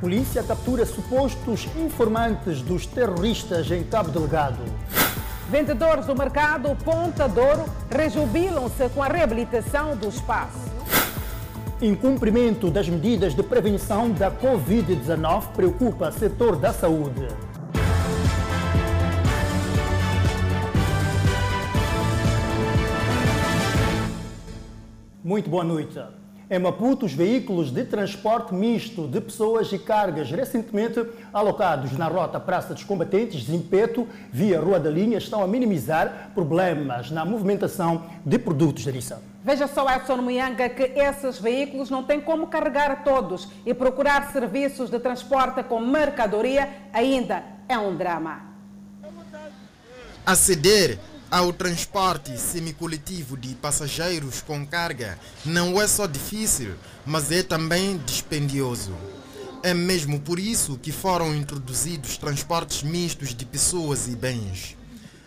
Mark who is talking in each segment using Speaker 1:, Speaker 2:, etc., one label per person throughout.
Speaker 1: Polícia captura supostos informantes dos terroristas em Cabo Delgado.
Speaker 2: Vendedores do mercado Ponta Douro rejubilam-se com a reabilitação do espaço.
Speaker 1: Incumprimento das medidas de prevenção da Covid-19 preocupa o setor da saúde. Muito boa noite. Em Maputo, os veículos de transporte misto de pessoas e cargas recentemente alocados na rota Praça dos Combatentes, Zimpeto, via Rua da Linha, estão a minimizar problemas na movimentação de produtos de lição.
Speaker 2: Veja só, Edson Muyanga, que esses veículos não têm como carregar todos e procurar serviços de transporte com mercadoria ainda é um drama.
Speaker 3: Aceder ao transporte semicoletivo de passageiros com carga não é só difícil, mas é também dispendioso. É mesmo por isso que foram introduzidos transportes mistos de pessoas e bens.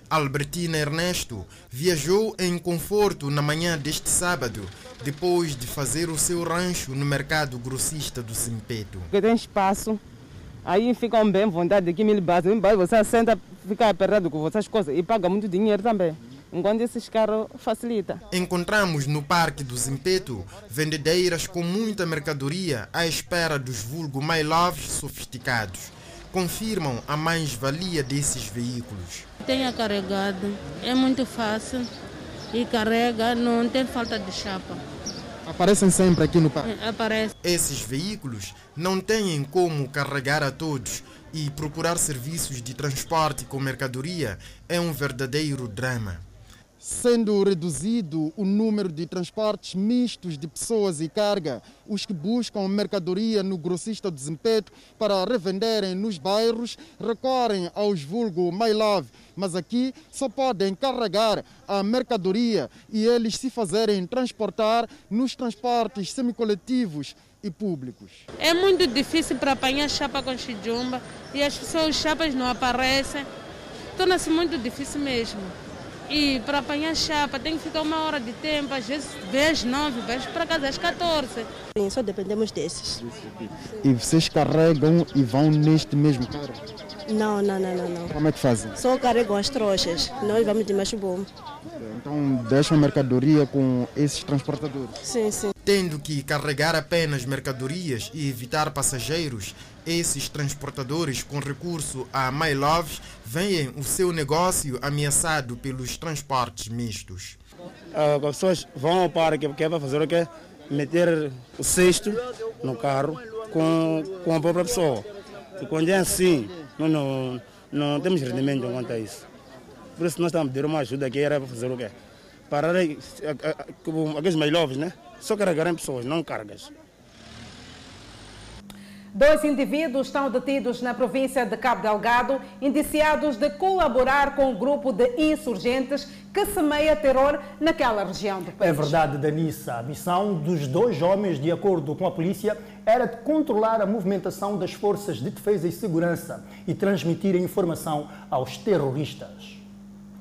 Speaker 3: Albertina Ernesto viajou em conforto na manhã deste sábado, depois de fazer o seu rancho no mercado grossista do Zimpeto.
Speaker 4: Tem espaço, aí ficam bem vontade que mil bases, você senta, fica apertado com essas coisas e paga muito dinheiro também. Enquanto esses carros facilita.
Speaker 3: Encontramos no Parque do Zimpeto vendedeiras com muita mercadoria à espera dos vulgo my loves sofisticados. Confirmam a mais-valia desses veículos.
Speaker 5: Tenha carregado, é muito fácil e carrega, não tem falta de chapa.
Speaker 6: Aparecem sempre aqui no parque?
Speaker 5: Aparece.
Speaker 3: Esses veículos não têm como carregar a todos e procurar serviços de transporte com mercadoria é um verdadeiro drama.
Speaker 6: Sendo reduzido o número de transportes mistos de pessoas e carga, os que buscam mercadoria no grossista do para revenderem nos bairros recorrem aos vulgo My Love, mas aqui só podem carregar a mercadoria e eles se fazerem transportar nos transportes semicoletivos e públicos.
Speaker 5: É muito difícil para apanhar chapa com chijumba e as pessoas chapas não aparecem. Torna-se muito difícil mesmo. E para apanhar chapa tem que ficar uma hora de tempo, às vezes vem às nove, vem para casa às 14.
Speaker 7: Sim, só dependemos desses.
Speaker 6: E vocês carregam e vão neste mesmo carro?
Speaker 7: Não, não, não, não, não.
Speaker 6: Como é que fazem?
Speaker 7: Só carregam as trouxas. Nós vamos de macho bom.
Speaker 6: Então deixam mercadoria com esses transportadores?
Speaker 7: Sim, sim.
Speaker 3: Tendo que carregar apenas mercadorias e evitar passageiros, esses transportadores com recurso a My Loves veem o seu negócio ameaçado pelos transportes mistos.
Speaker 8: As pessoas vão ao parque porque vai fazer o quê? Meter o cesto no carro com, com a própria pessoa. E quando é assim, nós não, não temos rendimento quanto a isso. Por isso nós estamos a pedir uma ajuda que era para fazer o quê? Parar aqueles mais né? Só carregarem pessoas, não cargas.
Speaker 2: Dois indivíduos estão detidos na província de Cabo Delgado, indiciados de colaborar com um grupo de insurgentes que semeia terror naquela região do país.
Speaker 1: É verdade, Danissa. A missão dos dois homens, de acordo com a polícia, era de controlar a movimentação das forças de defesa e segurança e transmitir a informação aos terroristas.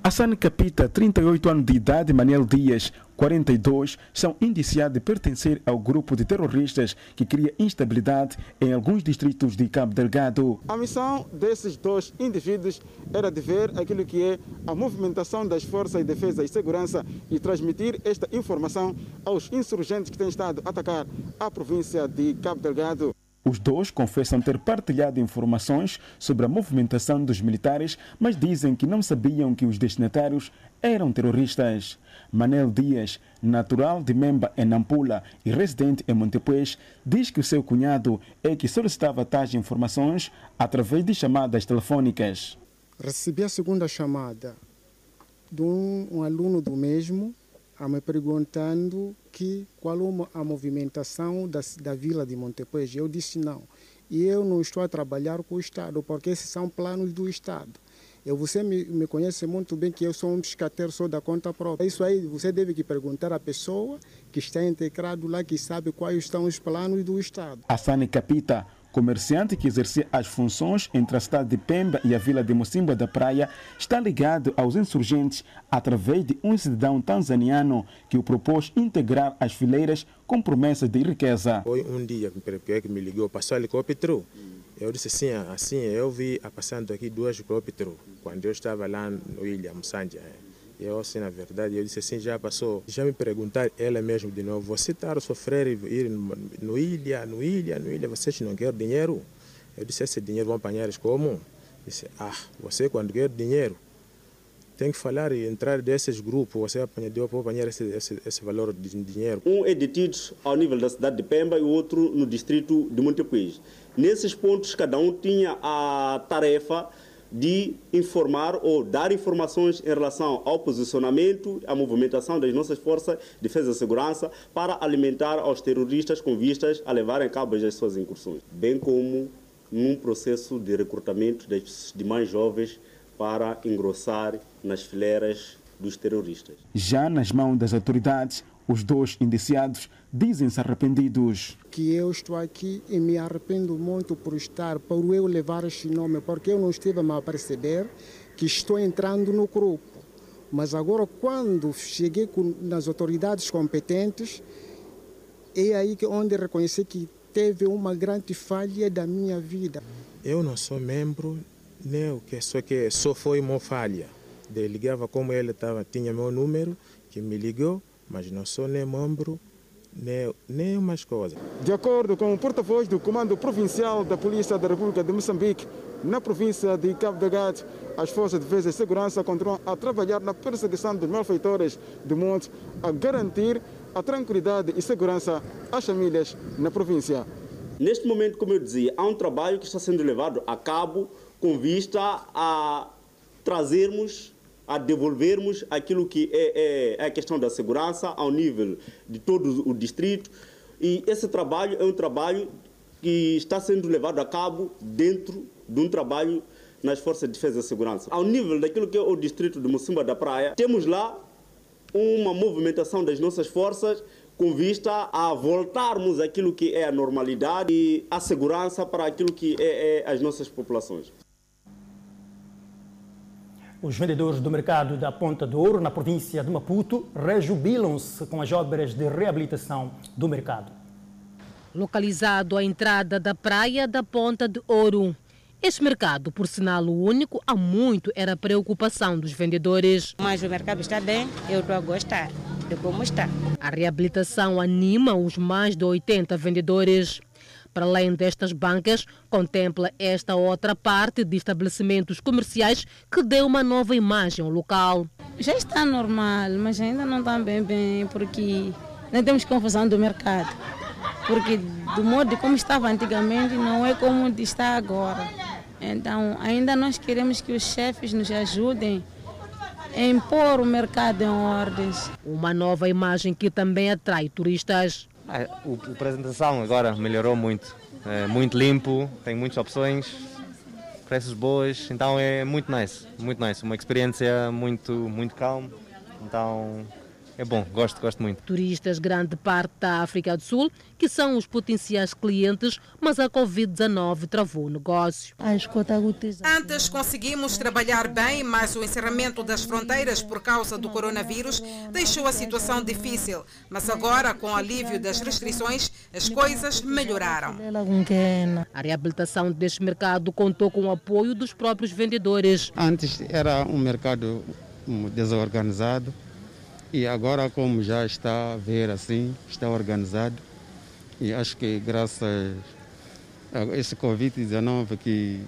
Speaker 9: Hassan Capita, 38 anos de idade, Manel Dias, 42, são indiciados de pertencer ao grupo de terroristas que cria instabilidade em alguns distritos de Cabo Delgado.
Speaker 6: A missão desses dois indivíduos era de ver aquilo que é a movimentação das forças de defesa e segurança e transmitir esta informação aos insurgentes que têm estado a atacar a província de Cabo Delgado.
Speaker 9: Os dois confessam ter partilhado informações sobre a movimentação dos militares, mas dizem que não sabiam que os destinatários eram terroristas. Manel Dias, natural de Memba em Nampula e residente em Montepuez, diz que o seu cunhado é que solicitava tais informações através de chamadas telefônicas.
Speaker 10: Recebi a segunda chamada de um, um aluno do mesmo a me perguntando que qual a movimentação da, da vila de Montepuez. Eu disse não. E eu não estou a trabalhar com o Estado, porque esses são planos do Estado. Eu, você me, me conhece muito bem que eu sou um pescateiro, sou da conta própria. Isso aí você deve que perguntar à pessoa que está integrado lá, que sabe quais são os planos do Estado.
Speaker 9: Assane Capita comerciante que exercia as funções entre a cidade de Pemba e a vila de Mocimboa da Praia, está ligado aos insurgentes através de um cidadão tanzaniano que o propôs integrar as fileiras com promessas de riqueza.
Speaker 11: Foi um dia que me ligou, passou helicóptero. Eu disse assim, assim, eu vi passando aqui duas helicópteros quando eu estava lá no Ilha Msanja. Eu, assim, na verdade, eu disse assim, já passou. Já me perguntaram, ela mesmo de novo, você está a sofrer ir no ilha, no ilha, no ilha, vocês não querem dinheiro? Eu disse, esse dinheiro vão apanhar como? Disse, ah, você quando quer dinheiro, tem que falar e entrar desses grupos, você deu para apanhar esse, esse, esse, valor de dinheiro.
Speaker 12: Um é detido ao nível da cidade de Pemba e o outro no distrito de Montepuez. Nesses pontos, cada um tinha a tarefa de informar ou dar informações em relação ao posicionamento, à movimentação das nossas forças de defesa e segurança para alimentar aos terroristas com vistas a levarem a cabo as suas incursões, bem como num processo de recrutamento das demais jovens para engrossar nas fileiras dos terroristas.
Speaker 9: Já nas mãos das autoridades, os dois indiciados dizem-se arrependidos.
Speaker 10: Que eu estou aqui e me arrependo muito por estar, por eu levar este nome, porque eu não estive a perceber que estou entrando no grupo. Mas agora, quando cheguei com, nas autoridades competentes, é aí que onde reconheci que teve uma grande falha da minha vida.
Speaker 11: Eu não sou membro, nem o que só que só foi uma falha. Ele ligava como ele tava, tinha meu número, que me ligou, mas não sou nem membro, nem, nem umas coisas.
Speaker 13: De acordo com o porta-voz do Comando Provincial da Polícia da República de Moçambique, na província de Cabo Delgado, as Forças de Defesa e Segurança continuam a trabalhar na perseguição dos malfeitores do monte, a garantir a tranquilidade e segurança às famílias na província.
Speaker 12: Neste momento, como eu dizia, há um trabalho que está sendo levado a cabo com vista a trazermos a devolvermos aquilo que é, é, é, a questão da segurança ao nível de todo o distrito. E esse trabalho é um trabalho que está sendo levado a cabo dentro de um trabalho nas Forças de Defesa e Segurança. Ao nível daquilo que é o distrito de Mocimba da Praia, temos lá uma movimentação das nossas forças com vista a voltarmos aquilo que é a normalidade e a segurança para aquilo que é, é as nossas populações.
Speaker 1: Os vendedores do mercado da Ponta de Ouro, na província de Maputo, rejubilam-se com as obras de reabilitação do mercado.
Speaker 14: Localizado à entrada da praia da Ponta de Ouro. Este mercado, por sinal único, há muito era preocupação dos vendedores.
Speaker 15: Mas o mercado está bem, eu estou a gostar de como está.
Speaker 14: A reabilitação anima os mais de 80 vendedores. Para além destas bancas, contempla esta outra parte de estabelecimentos comerciais que deu uma nova imagem ao local.
Speaker 15: Já está normal, mas ainda não está bem bem, porque não temos confusão do mercado. Porque do modo como estava antigamente não é como está agora. Então, ainda nós queremos que os chefes nos ajudem a impor o mercado em ordens.
Speaker 14: Uma nova imagem que também atrai turistas.
Speaker 16: É, a apresentação agora melhorou muito. É muito limpo, tem muitas opções, preços boas, então é muito nice, muito nice. Uma experiência muito, muito calma. Então é bom, gosto, gosto muito.
Speaker 14: Turistas, grande parte da África do Sul, que são os potenciais clientes, mas a Covid-19 travou o negócio.
Speaker 17: Antes conseguimos trabalhar bem, mas o encerramento das fronteiras por causa do coronavírus deixou a situação difícil. Mas agora, com o alívio das restrições, as coisas melhoraram.
Speaker 14: A reabilitação deste mercado contou com o apoio dos próprios vendedores.
Speaker 10: Antes era um mercado desorganizado e agora, como já está a ver assim, está organizado, e acho que graças a esse Covid-19 que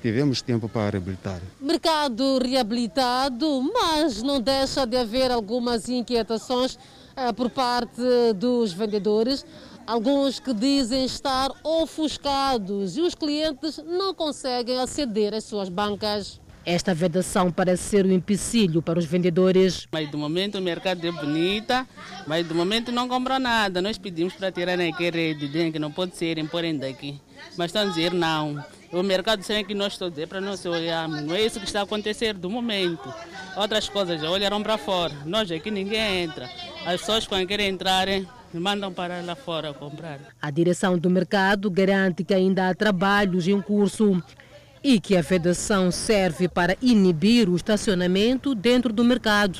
Speaker 10: tivemos tempo para reabilitar.
Speaker 14: Mercado reabilitado, mas não deixa de haver algumas inquietações uh, por parte dos vendedores. Alguns que dizem estar ofuscados e os clientes não conseguem aceder às suas bancas. Esta vedação parece ser um empecilho para os vendedores.
Speaker 18: Mas do momento o mercado é bonita, mas do momento não comprou nada. Nós pedimos para tirar aquela rede que não pode ser imporem daqui. Mas estão a dizer não. O mercado sem que nós estamos para nós olharmos. Não é isso que está a acontecer do momento. Outras coisas já olharam para fora. Nós aqui ninguém entra. As pessoas quando querem entrar Me mandam para lá fora comprar.
Speaker 14: A direção do mercado garante que ainda há trabalhos em curso e que a vedação serve para inibir o estacionamento dentro do mercado.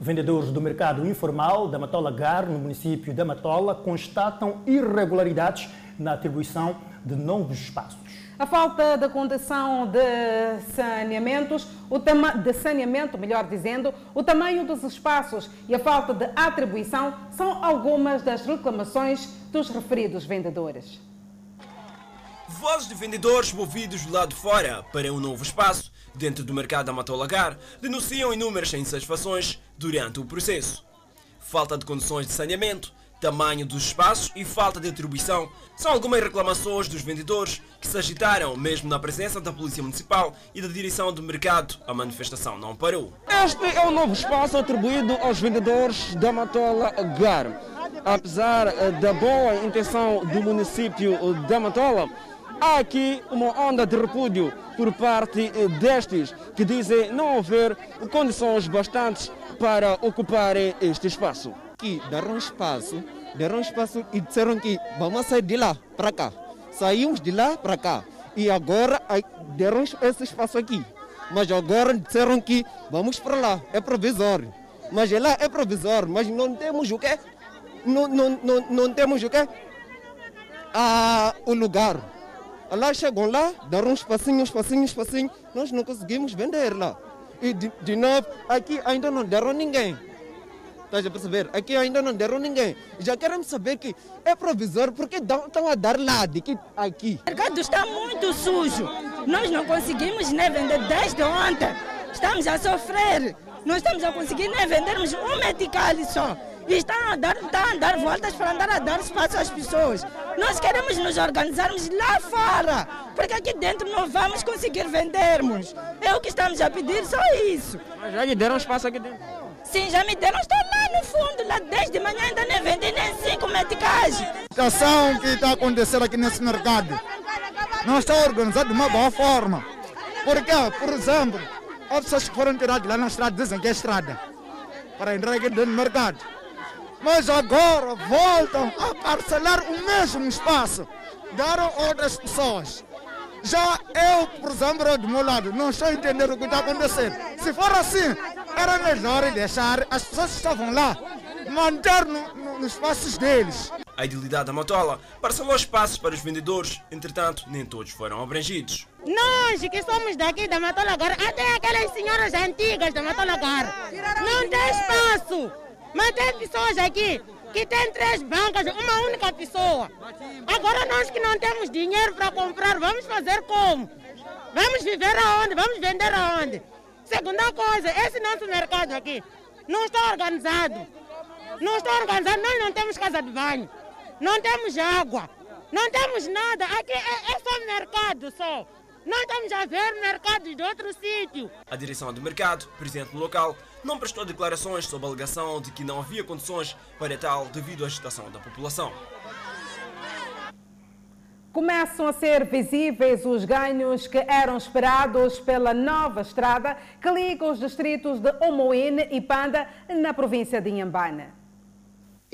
Speaker 1: Vendedores do mercado informal da Matola Gar, no município da Matola, constatam irregularidades na atribuição de novos espaços.
Speaker 17: A falta de condição de saneamentos, o de saneamento, melhor dizendo, o tamanho dos espaços e a falta de atribuição são algumas das reclamações dos referidos vendedores.
Speaker 19: Vozes de vendedores movidos do lado de fora para um novo espaço dentro do mercado Amatolagar denunciam inúmeras insatisfações durante o processo. Falta de condições de saneamento, tamanho dos espaços e falta de atribuição são algumas reclamações dos vendedores que se agitaram mesmo na presença da Polícia Municipal e da direção do mercado. A manifestação não parou.
Speaker 20: Este é o novo espaço atribuído aos vendedores da Matola Gar. Apesar eh, da boa intenção do município da Matola, há aqui uma onda de repúdio por parte eh, destes que dizem não haver condições bastantes para ocuparem este espaço.
Speaker 21: Aqui deram espaço, deram espaço e disseram que vamos sair de lá para cá. Saímos de lá para cá e agora deram esse espaço aqui. Mas agora disseram que vamos para lá, é provisório. Mas lá é provisório, mas não temos o quê? Não, não, não, não temos o quê? Ah, o lugar. Lá chegam lá, deram espacinho, um espacinho, um espacinho, nós não conseguimos vender lá. E de, de novo, aqui ainda não deram ninguém. Estás a perceber? Aqui ainda não deram ninguém. Já queremos saber que é provisório porque estão a dar lá de que aqui.
Speaker 22: O mercado está muito sujo. Nós não conseguimos nem vender desde ontem. Estamos a sofrer. Não estamos a conseguir nem vendermos um medical só. E estão a dar, estão a dar voltas para andar a dar espaço às pessoas. Nós queremos nos organizarmos lá fora, porque aqui dentro não vamos conseguir vendermos. É o que estamos a pedir, só isso.
Speaker 20: Mas já lhe deram espaço aqui dentro?
Speaker 22: Sim, já me deram, estou lá no fundo, lá desde manhã ainda nem vendi nem cinco meticais.
Speaker 23: A situação que está acontecendo aqui nesse mercado não está organizada de uma boa forma. Porque, por exemplo, as pessoas que foram tiradas lá na estrada dizem que é estrada para entrar aqui dentro do mercado mas agora voltam a parcelar o mesmo espaço, deram outras pessoas. Já eu, por exemplo, do meu lado, não estou entendendo o que está acontecendo. Se for assim, era melhor deixar as pessoas que estavam lá manter no, no, nos espaços deles.
Speaker 19: A idilidade da Matola parcelou espaços para os vendedores, entretanto, nem todos foram abrangidos.
Speaker 24: Nós que somos daqui da Matola Gar, até aquelas senhoras antigas da Matola Gar, não tem espaço. Mas tem pessoas aqui que têm três bancas, uma única pessoa. Agora nós que não temos dinheiro para comprar, vamos fazer como? Vamos viver aonde? Vamos vender aonde? Segunda coisa, esse nosso mercado aqui não está organizado. Não está organizado, nós não temos casa de banho, não temos água, não temos nada. Aqui é, é só mercado só. Não estamos a ver mercados de outro sítio.
Speaker 19: A direção do mercado, presente no local, não prestou declarações sob a alegação de que não havia condições para tal devido à agitação da população.
Speaker 17: Começam a ser visíveis os ganhos que eram esperados pela nova estrada que liga os distritos de Omoine e Panda na província de Inhambane.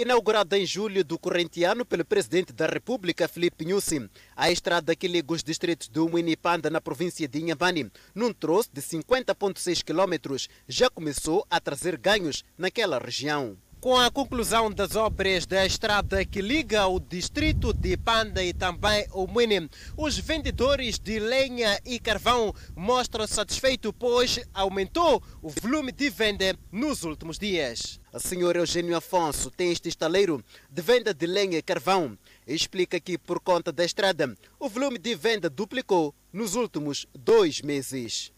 Speaker 25: Inaugurada em julho do corrente ano pelo presidente da República, Felipe Nyusi, a estrada que liga os distritos do Muinipanda na província de Inhambane, num troço de 50,6 km, já começou a trazer ganhos naquela região. Com a conclusão das obras da estrada que liga o distrito de Panda e também o Muine, os vendedores de lenha e carvão mostram satisfeitos, pois aumentou o volume de venda nos últimos dias. A senhora Eugênio Afonso tem este estaleiro de venda de lenha e carvão e explica que, por conta da estrada, o volume de venda duplicou nos últimos dois meses.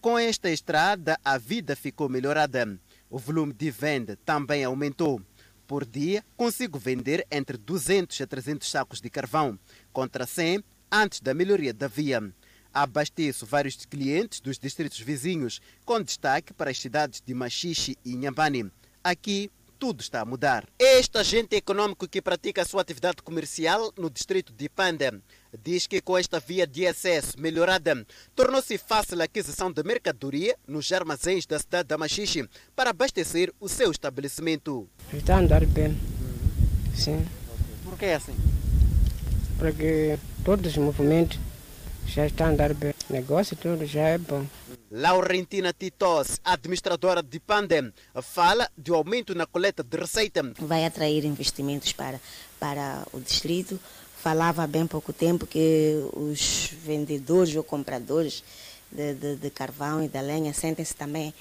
Speaker 25: Com esta estrada, a vida ficou melhorada. O volume de venda também aumentou. Por dia, consigo vender entre 200 a 300 sacos de carvão, contra 100 antes da melhoria da via. Abasteço vários clientes dos distritos vizinhos, com destaque para as cidades de Machixe e Inhambane. Aqui tudo está a mudar. Este agente econômico que pratica a sua atividade comercial no distrito de Panda diz que com esta via de acesso melhorada, tornou-se fácil a aquisição de mercadoria nos armazéns da cidade da Machixe para abastecer o seu estabelecimento.
Speaker 26: Está a andar bem, sim.
Speaker 25: Por que é assim?
Speaker 26: Porque todos os movimentos já estão a andar bem. O negócio todo já é bom.
Speaker 25: Laurentina Titos, administradora de Pandem, fala de aumento na coleta de receita.
Speaker 7: Vai atrair investimentos para, para o distrito. Falava há bem pouco tempo que os vendedores ou compradores de, de, de carvão e da lenha sentem-se também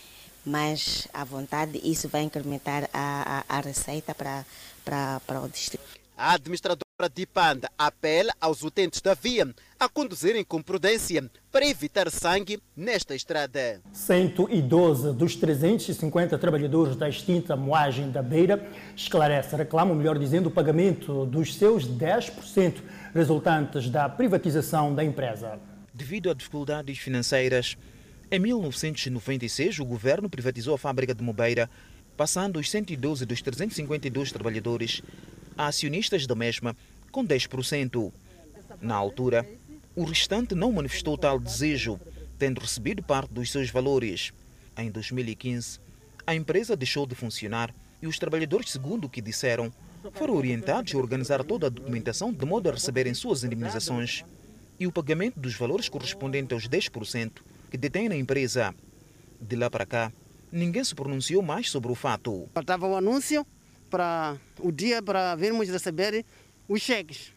Speaker 7: mais à vontade. Isso vai incrementar a, a, a receita para, para, para o distrito.
Speaker 25: A administradora de Panda apela aos utentes da via a conduzirem com prudência para evitar sangue nesta estrada.
Speaker 1: 112 dos 350 trabalhadores da extinta moagem da Beira esclarece, reclamam, melhor dizendo, o pagamento dos seus 10% resultantes da privatização da empresa.
Speaker 27: Devido a dificuldades financeiras, em 1996 o governo privatizou a fábrica de Mobeira, passando os 112 dos 352 trabalhadores a acionistas da mesma com 10%. Na altura, o restante não manifestou tal desejo, tendo recebido parte dos seus valores. Em 2015, a empresa deixou de funcionar e os trabalhadores, segundo o que disseram, foram orientados a organizar toda a documentação de modo a receberem suas indemnizações e o pagamento dos valores correspondentes aos 10% que detêm na empresa. De lá para cá, ninguém se pronunciou mais sobre o fato.
Speaker 26: Faltava o anúncio para o dia para virmos receber os cheques.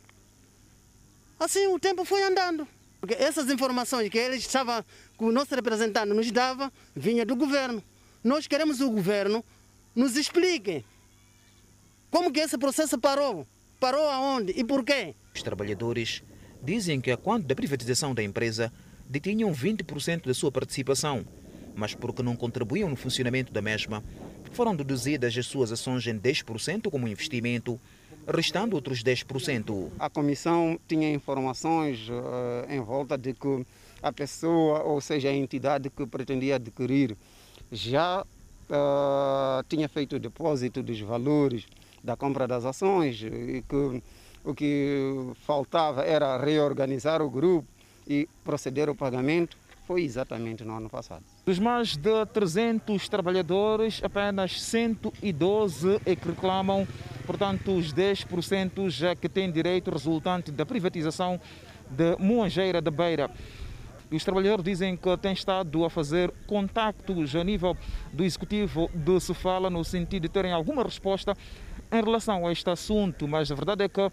Speaker 26: Assim o tempo foi andando. Porque essas informações que eles estavam, que o nosso representante nos dava, vinha do governo. Nós queremos o governo nos explique como que esse processo parou, parou aonde e por quê.
Speaker 27: Os trabalhadores dizem que quando da privatização da empresa detinham 20% da sua participação, mas porque não contribuíam no funcionamento da mesma, foram deduzidas as suas ações em 10% como investimento restando outros 10%.
Speaker 26: A comissão tinha informações uh, em volta de que a pessoa, ou seja, a entidade que pretendia adquirir, já uh, tinha feito o depósito dos valores da compra das ações e que o que faltava era reorganizar o grupo e proceder ao pagamento. Foi exatamente no ano passado.
Speaker 27: Dos mais de 300 trabalhadores, apenas 112 é que reclamam portanto, os 10% já que têm direito resultante da privatização de Moangeira da Beira. Os trabalhadores dizem que têm estado a fazer contactos a nível do executivo de Sofala no sentido de terem alguma resposta em relação a este assunto, mas a verdade é que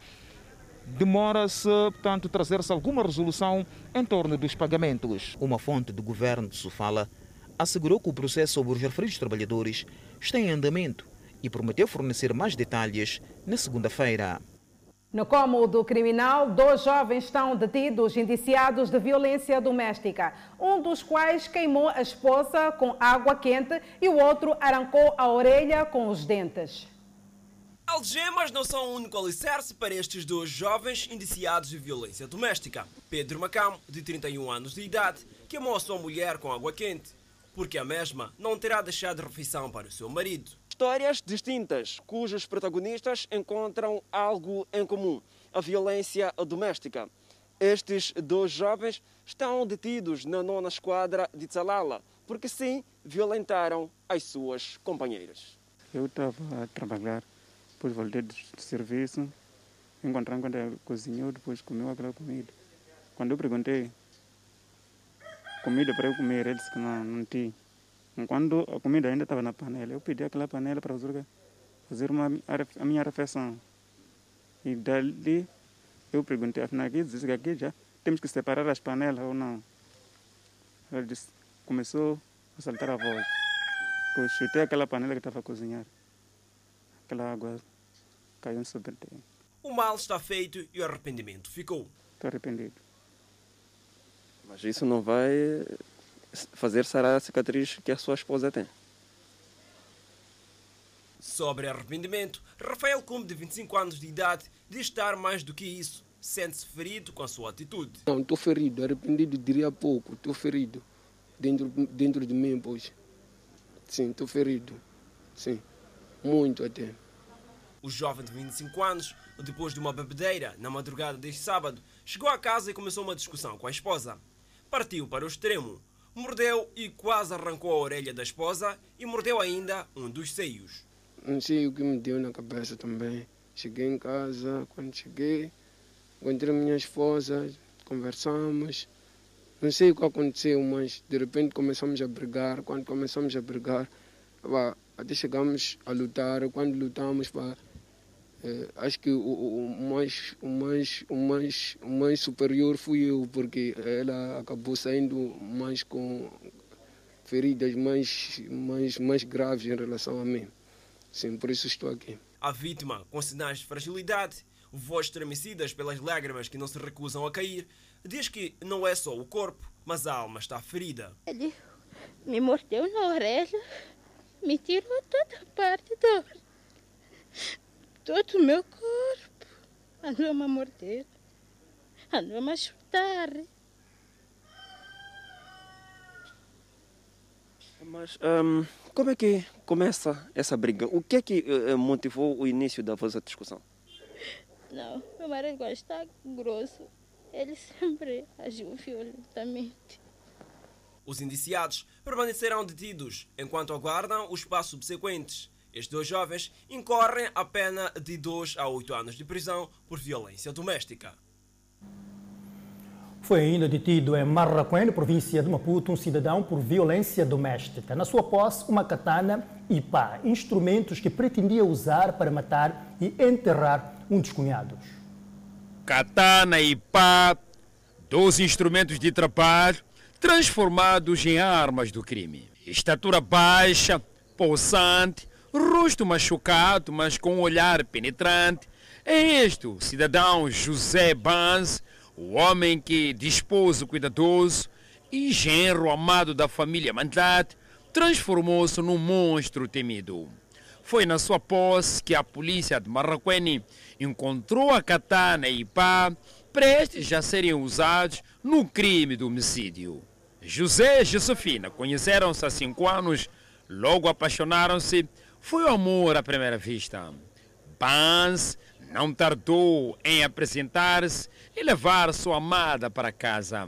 Speaker 27: demora-se, portanto, trazer-se alguma resolução em torno dos pagamentos. Uma fonte do governo de Sofala assegurou que o processo sobre os referidos trabalhadores está em andamento e prometeu fornecer mais detalhes na segunda-feira.
Speaker 17: No cômodo criminal, dois jovens estão detidos indiciados de violência doméstica, um dos quais queimou a esposa com água quente e o outro arrancou a orelha com os dentes.
Speaker 19: Algemas não são o único alicerce para estes dois jovens indiciados de violência doméstica. Pedro Macam, de 31 anos de idade, queimou a sua mulher com água quente, porque a mesma não terá deixado refeição para o seu marido.
Speaker 20: Histórias distintas, cujos protagonistas encontram algo em comum: a violência doméstica. Estes dois jovens estão detidos na nona esquadra de Tzalala, porque sim violentaram as suas companheiras.
Speaker 28: Eu estava a trabalhar, depois voltei de serviço, encontrei quando ele cozinhou, depois comeu aquela comida. Quando eu perguntei comida para eu comer, ele disse que não, não tinha. Quando a comida ainda estava na panela, eu pedi aquela panela para fazer uma, a minha refeição. E dali eu perguntei, afinal, aqui diz que aqui já temos que separar as panelas ou não. Ele disse, começou a saltar a voz. Pois chutei aquela panela que estava a cozinhar. Aquela água caiu sobre ele.
Speaker 19: O mal está feito e o arrependimento ficou.
Speaker 28: Estou arrependido.
Speaker 20: Mas isso não vai fazer sarar a cicatriz que a sua esposa tem.
Speaker 19: Sobre arrependimento, Rafael Cume, de 25 anos de idade, diz estar mais do que isso. Sente-se ferido com a sua atitude.
Speaker 29: Não, estou ferido. Arrependido diria pouco. Estou ferido. Dentro, dentro de mim, pois. Sim, estou ferido. Sim. muito até.
Speaker 19: O jovem de 25 anos, depois de uma bebedeira na madrugada deste sábado, chegou à casa e começou uma discussão com a esposa. Partiu para o extremo, mordeu e quase arrancou a orelha da esposa e mordeu ainda um dos seios.
Speaker 29: Não sei o que me deu na cabeça também. Cheguei em casa, quando cheguei, encontrei minha esposa, conversamos. Não sei o que aconteceu, mas de repente começamos a brigar. Quando começamos a brigar, até chegamos a lutar. Quando lutamos, é, acho que o, o, mais, o, mais, o, mais, o mais superior fui eu, porque ela acabou saindo mais com feridas mais, mais, mais graves em relação a mim. Sim, por isso estou aqui.
Speaker 19: A vítima, com sinais de fragilidade, vozes estremecidas pelas lágrimas que não se recusam a cair, diz que não é só o corpo, mas a alma está ferida.
Speaker 30: Ele me mordeu na orelha, me tirou toda a parte do todo o meu corpo. Andou-me a morder, andou-me a chutar.
Speaker 20: Mas um, como é que começa essa briga? O que é que uh, motivou o início da vossa discussão?
Speaker 30: Não, meu marido está grosso, ele sempre agiu violentamente.
Speaker 19: Os indiciados permanecerão detidos enquanto aguardam os passos subsequentes. Estes dois jovens incorrem a pena de 2 a 8 anos de prisão por violência doméstica.
Speaker 1: Foi ainda detido em Marraquém, província de Maputo, um cidadão por violência doméstica. Na sua posse, uma katana e pá, instrumentos que pretendia usar para matar e enterrar um dos cunhados.
Speaker 31: Katana e pá, dois instrumentos de trabalho transformados em armas do crime. Estatura baixa, possante, rosto machucado, mas com um olhar penetrante. É este o cidadão José Banz, o homem que, disposo cuidadoso e genro amado da família Mandat, transformou-se num monstro temido. Foi na sua posse que a polícia de Marraquene encontrou a katana e pá prestes a serem usados no crime de homicídio. José e Josefina conheceram-se há cinco anos, logo apaixonaram-se foi o amor à primeira vista. Pans não tardou em apresentar-se e levar sua amada para casa.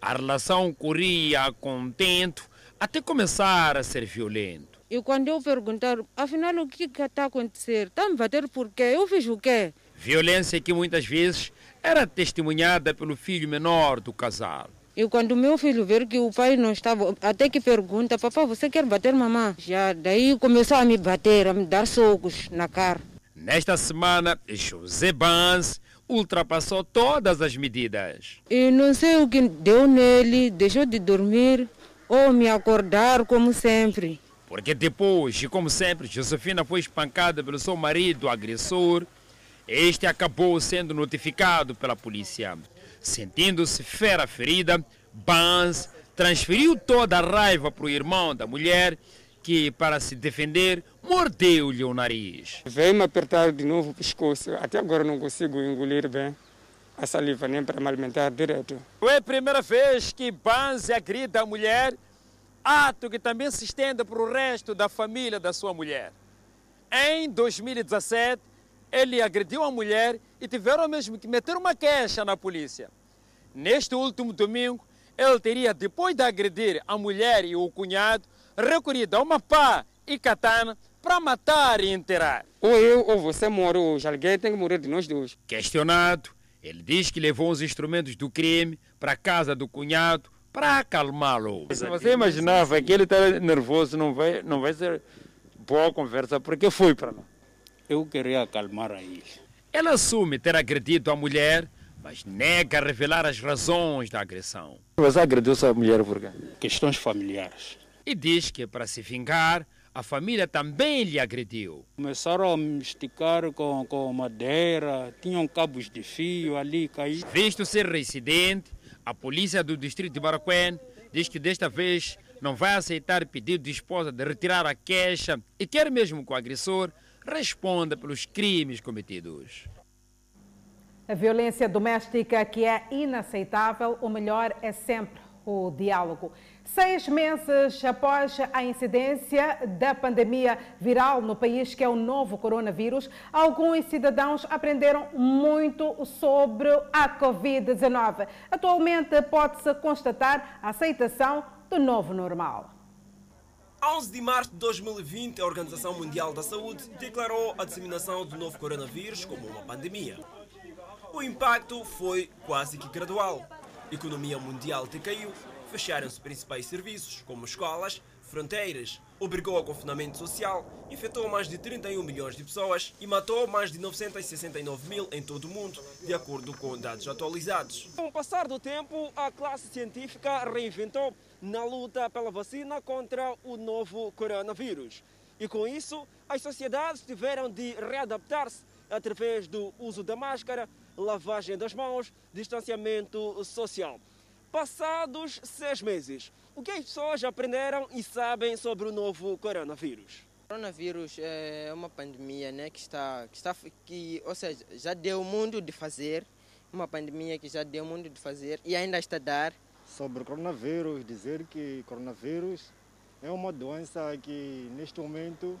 Speaker 31: A relação corria contento até começar a ser violento.
Speaker 24: E quando eu perguntar, afinal o que está a acontecer? Está a me bater por quê? Eu fiz o quê?
Speaker 31: Violência que muitas vezes era testemunhada pelo filho menor do casal.
Speaker 24: E quando meu filho ver que o pai não estava, até que pergunta, papai, você quer bater mamãe? Já daí começou a me bater, a me dar socos na cara.
Speaker 31: Nesta semana, José Bans ultrapassou todas as medidas.
Speaker 24: E não sei o que deu nele, deixou de dormir ou me acordar como sempre.
Speaker 31: Porque depois, como sempre, Josefina foi espancada pelo seu marido agressor. Este acabou sendo notificado pela polícia. Sentindo-se fera ferida, Bans transferiu toda a raiva para o irmão da mulher, que, para se defender, mordeu-lhe o nariz.
Speaker 29: Veio-me apertar de novo o pescoço. Até agora não consigo engolir bem a saliva nem para me alimentar direto.
Speaker 31: É a primeira vez que Bans agride a mulher, ato que também se estende para o resto da família da sua mulher. Em 2017, ele agrediu a mulher e tiveram mesmo que meter uma queixa na polícia. Neste último domingo, ele teria, depois de agredir a mulher e o cunhado, recorrido a uma pá e katana para matar e enterrar.
Speaker 29: Ou eu ou você morre hoje, alguém tem que morrer de nós dois.
Speaker 31: Questionado, ele diz que levou os instrumentos do crime para a casa do cunhado para acalmá-lo.
Speaker 29: Você imaginava que ele está nervoso, não vai, não vai ser boa conversa, porque foi para lá. Eu queria acalmar a ele.
Speaker 31: Ela assume ter agredido a mulher, mas nega revelar as razões da agressão.
Speaker 29: Você agrediu sua mulher por quê? Questões familiares.
Speaker 31: E diz que para se vingar, a família também lhe agrediu.
Speaker 29: Começaram a me esticar com, com madeira, tinham cabos de fio ali, caí.
Speaker 31: Visto ser reincidente, a polícia do distrito de Baraquém diz que desta vez não vai aceitar pedido de esposa de retirar a queixa e quer mesmo que o agressor responda pelos crimes cometidos.
Speaker 2: A violência doméstica que é inaceitável, o melhor é sempre o diálogo. Seis meses após a incidência da pandemia viral no país, que é o novo coronavírus, alguns cidadãos aprenderam muito sobre a Covid-19. Atualmente pode-se constatar a aceitação do novo normal.
Speaker 19: 11 de março de 2020, a Organização Mundial da Saúde declarou a disseminação do novo coronavírus como uma pandemia. O impacto foi quase que gradual. A economia mundial decaiu, fecharam-se principais serviços, como escolas, fronteiras, obrigou ao confinamento social, infectou mais de 31 milhões de pessoas e matou mais de 969 mil em todo o mundo, de acordo com dados atualizados.
Speaker 20: Com o passar do tempo, a classe científica reinventou na luta pela vacina contra o novo coronavírus. E com isso, as sociedades tiveram de readaptar-se através do uso da máscara, lavagem das mãos, distanciamento social. Passados seis meses, o que as pessoas aprenderam e sabem sobre o novo coronavírus?
Speaker 32: O coronavírus é uma pandemia, né, que está, que está, que, ou seja, já deu muito de fazer, uma pandemia que já deu muito de fazer e ainda está a dar.
Speaker 33: Sobre o coronavírus, dizer que coronavírus é uma doença que neste momento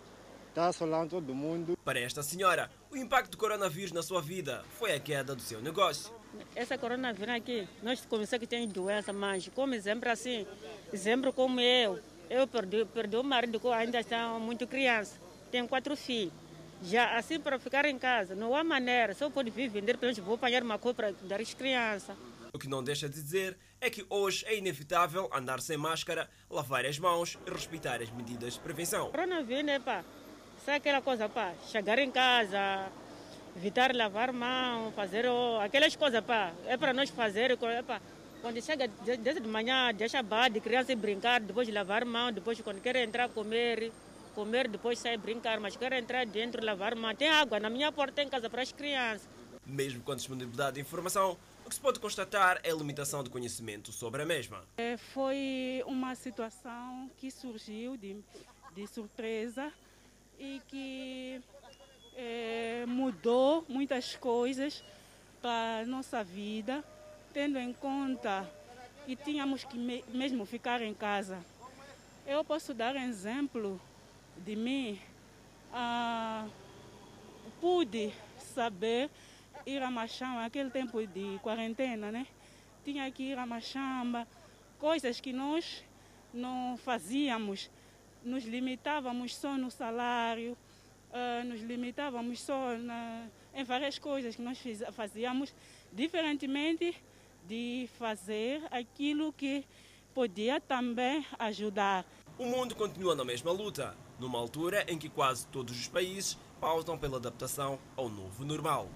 Speaker 33: está assolando todo mundo.
Speaker 19: Para esta senhora, o impacto do coronavírus na sua vida foi a queda do seu negócio.
Speaker 34: Essa coronavírus aqui, nós começamos que tem doença, mas como exemplo assim, exemplo como eu, eu perdi, perdi o marido que ainda está muito criança, tenho quatro filhos. Já assim para ficar em casa, não há maneira, só pode vir vender, pelo menos vou apanhar uma coisa para dar às crianças.
Speaker 19: O que não deixa de dizer é que hoje é inevitável andar sem máscara, lavar as mãos e respeitar as medidas de prevenção.
Speaker 34: Coronavírus, né, pá? Sabe aquela coisa, pá? Chegar em casa, evitar lavar mão, fazer oh, aquelas coisas, pá. É para nós fazer, é pá. Quando chega desde de manhã, deixa bar de criança brincar, depois lavar mão, depois quando quer entrar comer, comer, depois sair brincar, mas quer entrar dentro, lavar mão. Tem água na minha porta em casa para as crianças.
Speaker 19: Mesmo com a disponibilidade de informação, o que se pode constatar é a limitação de conhecimento sobre a mesma.
Speaker 35: É, foi uma situação que surgiu de, de surpresa e que é, mudou muitas coisas para a nossa vida, tendo em conta que tínhamos que me, mesmo ficar em casa. Eu posso dar exemplo de mim. Ah, pude saber ir a Machamba, aquele tempo de quarentena, né? Tinha que ir a Machamba, coisas que nós não fazíamos, nos limitávamos só no salário, uh, nos limitávamos só na, em várias coisas que nós fiz, fazíamos, diferentemente de fazer aquilo que podia também ajudar.
Speaker 19: O mundo continua na mesma luta, numa altura em que quase todos os países pautam pela adaptação ao novo normal.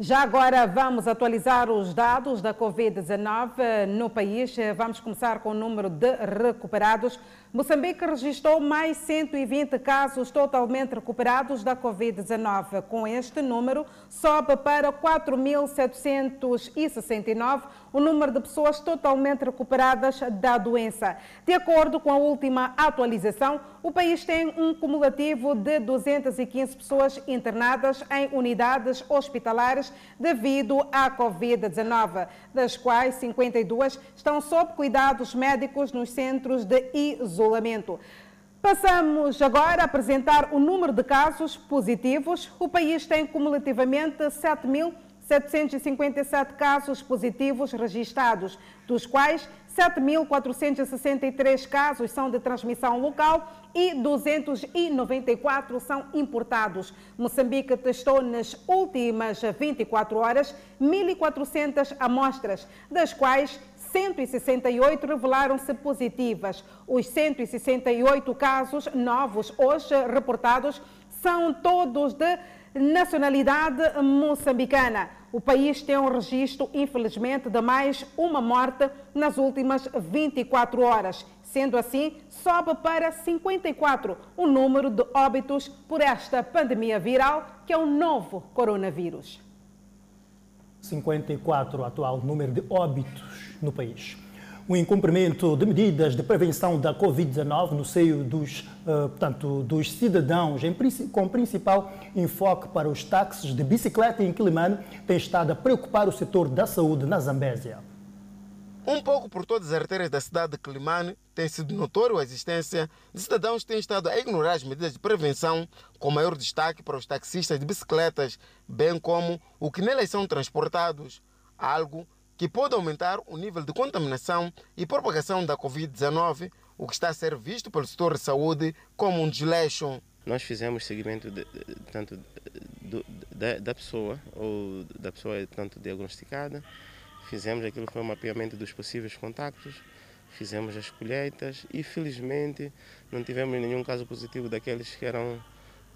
Speaker 2: Já agora vamos atualizar os dados da Covid-19 no país. Vamos começar com o número de recuperados. Moçambique registrou mais 120 casos totalmente recuperados da Covid-19. Com este número, sobe para 4.769 o número de pessoas totalmente recuperadas da doença. De acordo com a última atualização, o país tem um cumulativo de 215 pessoas internadas em unidades hospitalares devido à Covid-19, das quais 52 estão sob cuidados médicos nos centros de isolamento. Passamos agora a apresentar o número de casos positivos. O país tem cumulativamente 7.757 casos positivos registrados, dos quais 7.463 casos são de transmissão local e 294 são importados. Moçambique testou nas últimas 24 horas 1.400 amostras, das quais 168 revelaram-se positivas. Os 168 casos novos hoje reportados são todos de nacionalidade moçambicana. O país tem um registro, infelizmente, de mais uma morte nas últimas 24 horas. Sendo assim, sobe para 54 o número de óbitos por esta pandemia viral, que é o novo coronavírus.
Speaker 1: 54 o atual número de óbitos no país. o incumprimento de medidas de prevenção da Covid-19 no seio dos, uh, portanto, dos cidadãos, com principal enfoque para os táxis de bicicleta em Quilimane, tem estado a preocupar o setor da saúde na Zambésia.
Speaker 6: Um pouco por todas as artérias da cidade de Quilimane, tem sido notório a existência de cidadãos que têm estado a ignorar as medidas de prevenção, com maior destaque para os taxistas de bicicletas, bem como o que nelas são transportados, algo que pode aumentar o nível de contaminação e propagação da Covid-19, o que está a ser visto pelo setor de saúde como um desleixo.
Speaker 36: Nós fizemos seguimento de, tanto de, da, da pessoa, ou da pessoa tanto diagnosticada, fizemos aquilo que foi o mapeamento dos possíveis contactos, fizemos as colheitas e felizmente não tivemos nenhum caso positivo daqueles que eram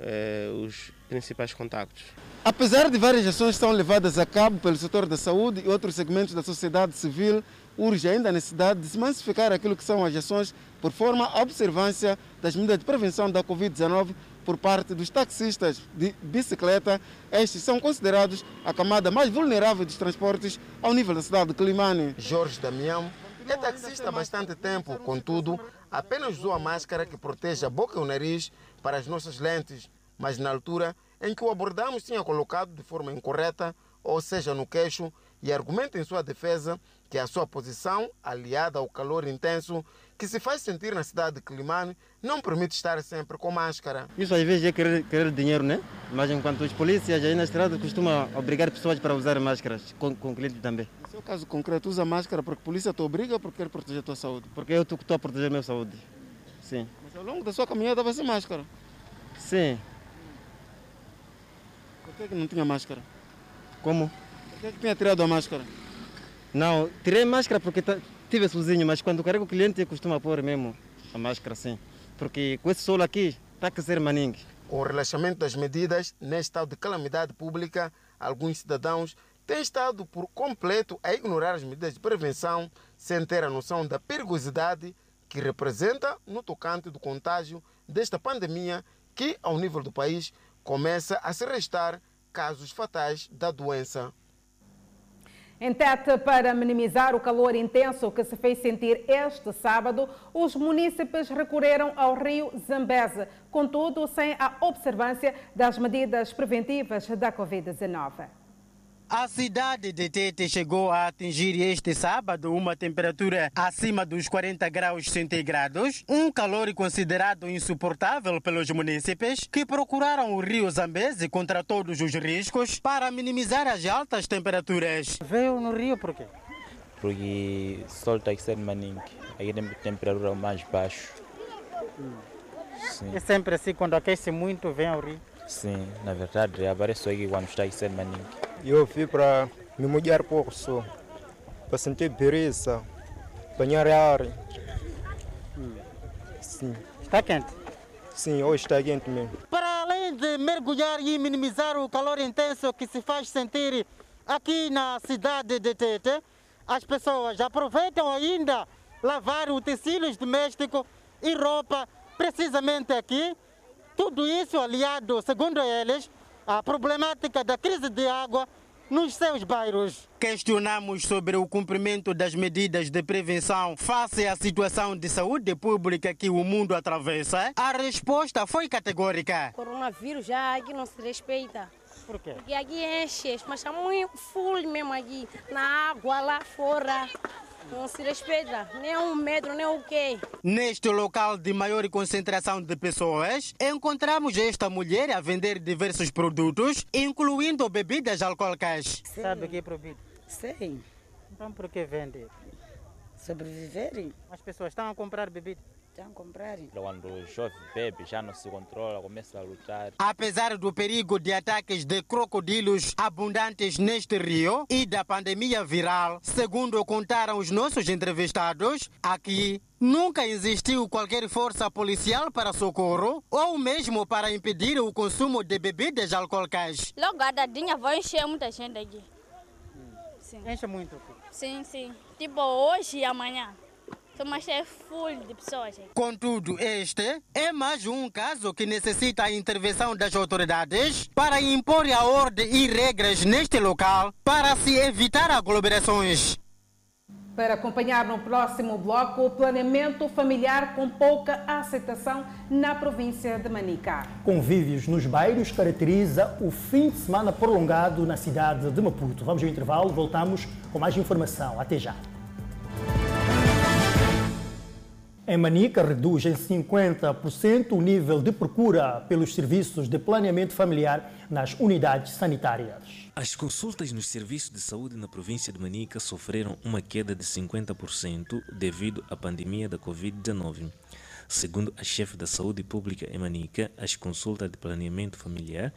Speaker 36: eh, os principais contactos.
Speaker 37: Apesar de várias ações que são levadas a cabo pelo setor da saúde e outros segmentos da sociedade civil, urge ainda a necessidade de se massificar aquilo que são as ações por forma à observância das medidas de prevenção da Covid-19 por parte dos taxistas de bicicleta. Estes são considerados a camada mais vulnerável dos transportes ao nível da cidade de Climane.
Speaker 6: Jorge Damião é taxista há bastante tempo, contudo, apenas usou a máscara que protege a boca e o nariz para as nossas lentes, mas na altura em que o abordamos tinha colocado de forma incorreta, ou seja, no queixo, e argumenta em sua defesa que a sua posição, aliada ao calor intenso que se faz sentir na cidade de Climane, não permite estar sempre com máscara.
Speaker 37: Isso às vezes é querer, querer dinheiro, né? Mas enquanto os polícias aí na estrada costumam obrigar pessoas para usar máscaras, com, com clientes também. No seu caso concreto, usa máscara porque a polícia te obriga ou porque quer proteger a tua saúde? Porque eu estou a proteger a minha saúde. Sim. Mas ao longo da sua caminhada vai ser máscara? Sim. Por que, que não tinha máscara? Como? Por que, que tinha tirado a máscara? Não, tirei máscara porque tive sozinho, mas quando carrego o cliente costuma pôr mesmo a máscara sim. Porque com esse sol aqui está a ser maningue.
Speaker 6: Com o relaxamento das medidas, neste estado de calamidade pública, alguns cidadãos têm estado por completo a ignorar as medidas de prevenção, sem ter a noção da perigosidade que representa no tocante do contágio desta pandemia que, ao nível do país, começa a se restar casos fatais da doença.
Speaker 2: Em Tete, para minimizar o calor intenso que se fez sentir este sábado, os munícipes recorreram ao rio Zambeze, contudo sem a observância das medidas preventivas da Covid-19.
Speaker 38: A cidade de Tete chegou a atingir este sábado uma temperatura acima dos 40 graus centígrados, um calor considerado insuportável pelos munícipes que procuraram o rio Zambeze contra todos os riscos para minimizar as altas temperaturas.
Speaker 39: Veio no rio por quê?
Speaker 40: Porque o sol está a ser maninho, aí tem temperatura mais baixa.
Speaker 39: Hum. É sempre assim, quando aquece muito, vem ao rio?
Speaker 40: Sim, na verdade, aparece aqui quando está a ser maninho.
Speaker 41: Eu fui para me molhar pouco só, para sentir brisa, banhar ar.
Speaker 39: Hum. Sim. Está quente?
Speaker 41: Sim, hoje está quente mesmo.
Speaker 38: Para além de mergulhar e minimizar o calor intenso que se faz sentir aqui na cidade de Tete, as pessoas aproveitam ainda lavar utensílios domésticos e roupa precisamente aqui. Tudo isso aliado, segundo eles, a problemática da crise de água nos seus bairros. Questionamos sobre o cumprimento das medidas de prevenção face à situação de saúde pública que o mundo atravessa. A resposta foi categórica.
Speaker 42: O coronavírus já aqui não se respeita.
Speaker 39: Por quê?
Speaker 42: Porque aqui enche, mas está muito full mesmo aqui, na água lá fora. Não se respeita nem um metro, nem o quê.
Speaker 38: Neste local de maior concentração de pessoas, encontramos esta mulher a vender diversos produtos, incluindo bebidas alcoólicas.
Speaker 39: Sim. Sabe o que é proibido?
Speaker 42: Sim.
Speaker 39: Então por que vende?
Speaker 42: Sobreviverem.
Speaker 39: As pessoas estão a comprar bebida?
Speaker 42: Estão a comprar.
Speaker 40: Quando o jovem bebe, já não se controla, começa a lutar.
Speaker 38: Apesar do perigo de ataques de crocodilos abundantes neste rio e da pandemia viral, segundo contaram os nossos entrevistados, aqui Nunca existiu qualquer força policial para socorro ou mesmo para impedir o consumo de bebidas alcoólicas.
Speaker 42: Logo a dadinha vai encher muita gente aqui.
Speaker 39: Sim. Enche muito?
Speaker 42: Sim, sim. Tipo hoje e amanhã. Mas é full de pessoas.
Speaker 38: Contudo, este é mais um caso que necessita a intervenção das autoridades para impor a ordem e regras neste local para se evitar aglomerações.
Speaker 2: Para acompanhar no próximo bloco o planeamento familiar com pouca aceitação na província de Manica.
Speaker 1: Convívios nos bairros caracteriza o fim de semana prolongado na cidade de Maputo. Vamos ao intervalo, voltamos com mais informação. Até já. Em Manica, reduz em 50% o nível de procura pelos serviços de planeamento familiar nas unidades sanitárias.
Speaker 43: As consultas nos serviços de saúde na província de Manica sofreram uma queda de 50% devido à pandemia da Covid-19. Segundo a chefe da saúde pública em Manica, as consultas de planeamento familiar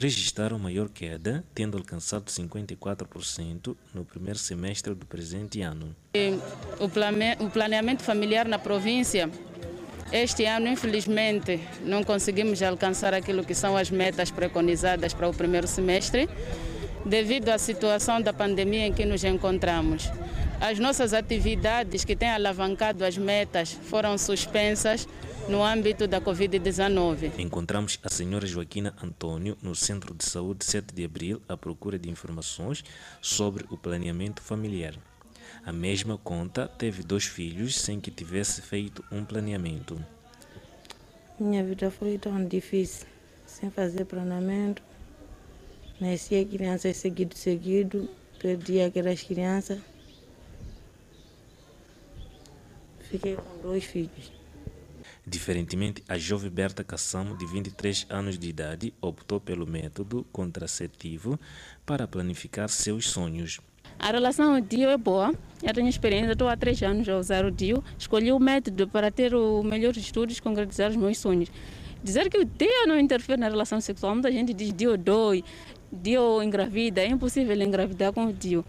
Speaker 43: registraram maior queda, tendo alcançado 54% no primeiro semestre do presente ano.
Speaker 35: O planeamento familiar na província este ano, infelizmente, não conseguimos alcançar aquilo que são as metas preconizadas para o primeiro semestre, devido à situação da pandemia em que nos encontramos. As nossas atividades que têm alavancado as metas foram suspensas no âmbito da Covid-19.
Speaker 43: Encontramos a senhora Joaquina Antônio no Centro de Saúde 7 de Abril à procura de informações sobre o planeamento familiar. A mesma conta teve dois filhos sem que tivesse feito um planeamento.
Speaker 7: Minha vida foi tão difícil, sem fazer planeamento. Nascia crianças seguido, seguido, perdi aquelas crianças. Fiquei com dois filhos.
Speaker 43: Diferentemente, a jovem Berta Cassamo, de 23 anos de idade, optou pelo método contraceptivo para planificar seus sonhos.
Speaker 35: A relação ao DIU é boa. Eu tenho experiência, estou há três anos a usar o DIU. Escolhi o método para ter o melhor estudos e concretizar os meus sonhos. Dizer que o DIU não interfere na relação sexual, muita gente diz DIU dói, DIU engravida. É impossível engravidar com o DIU.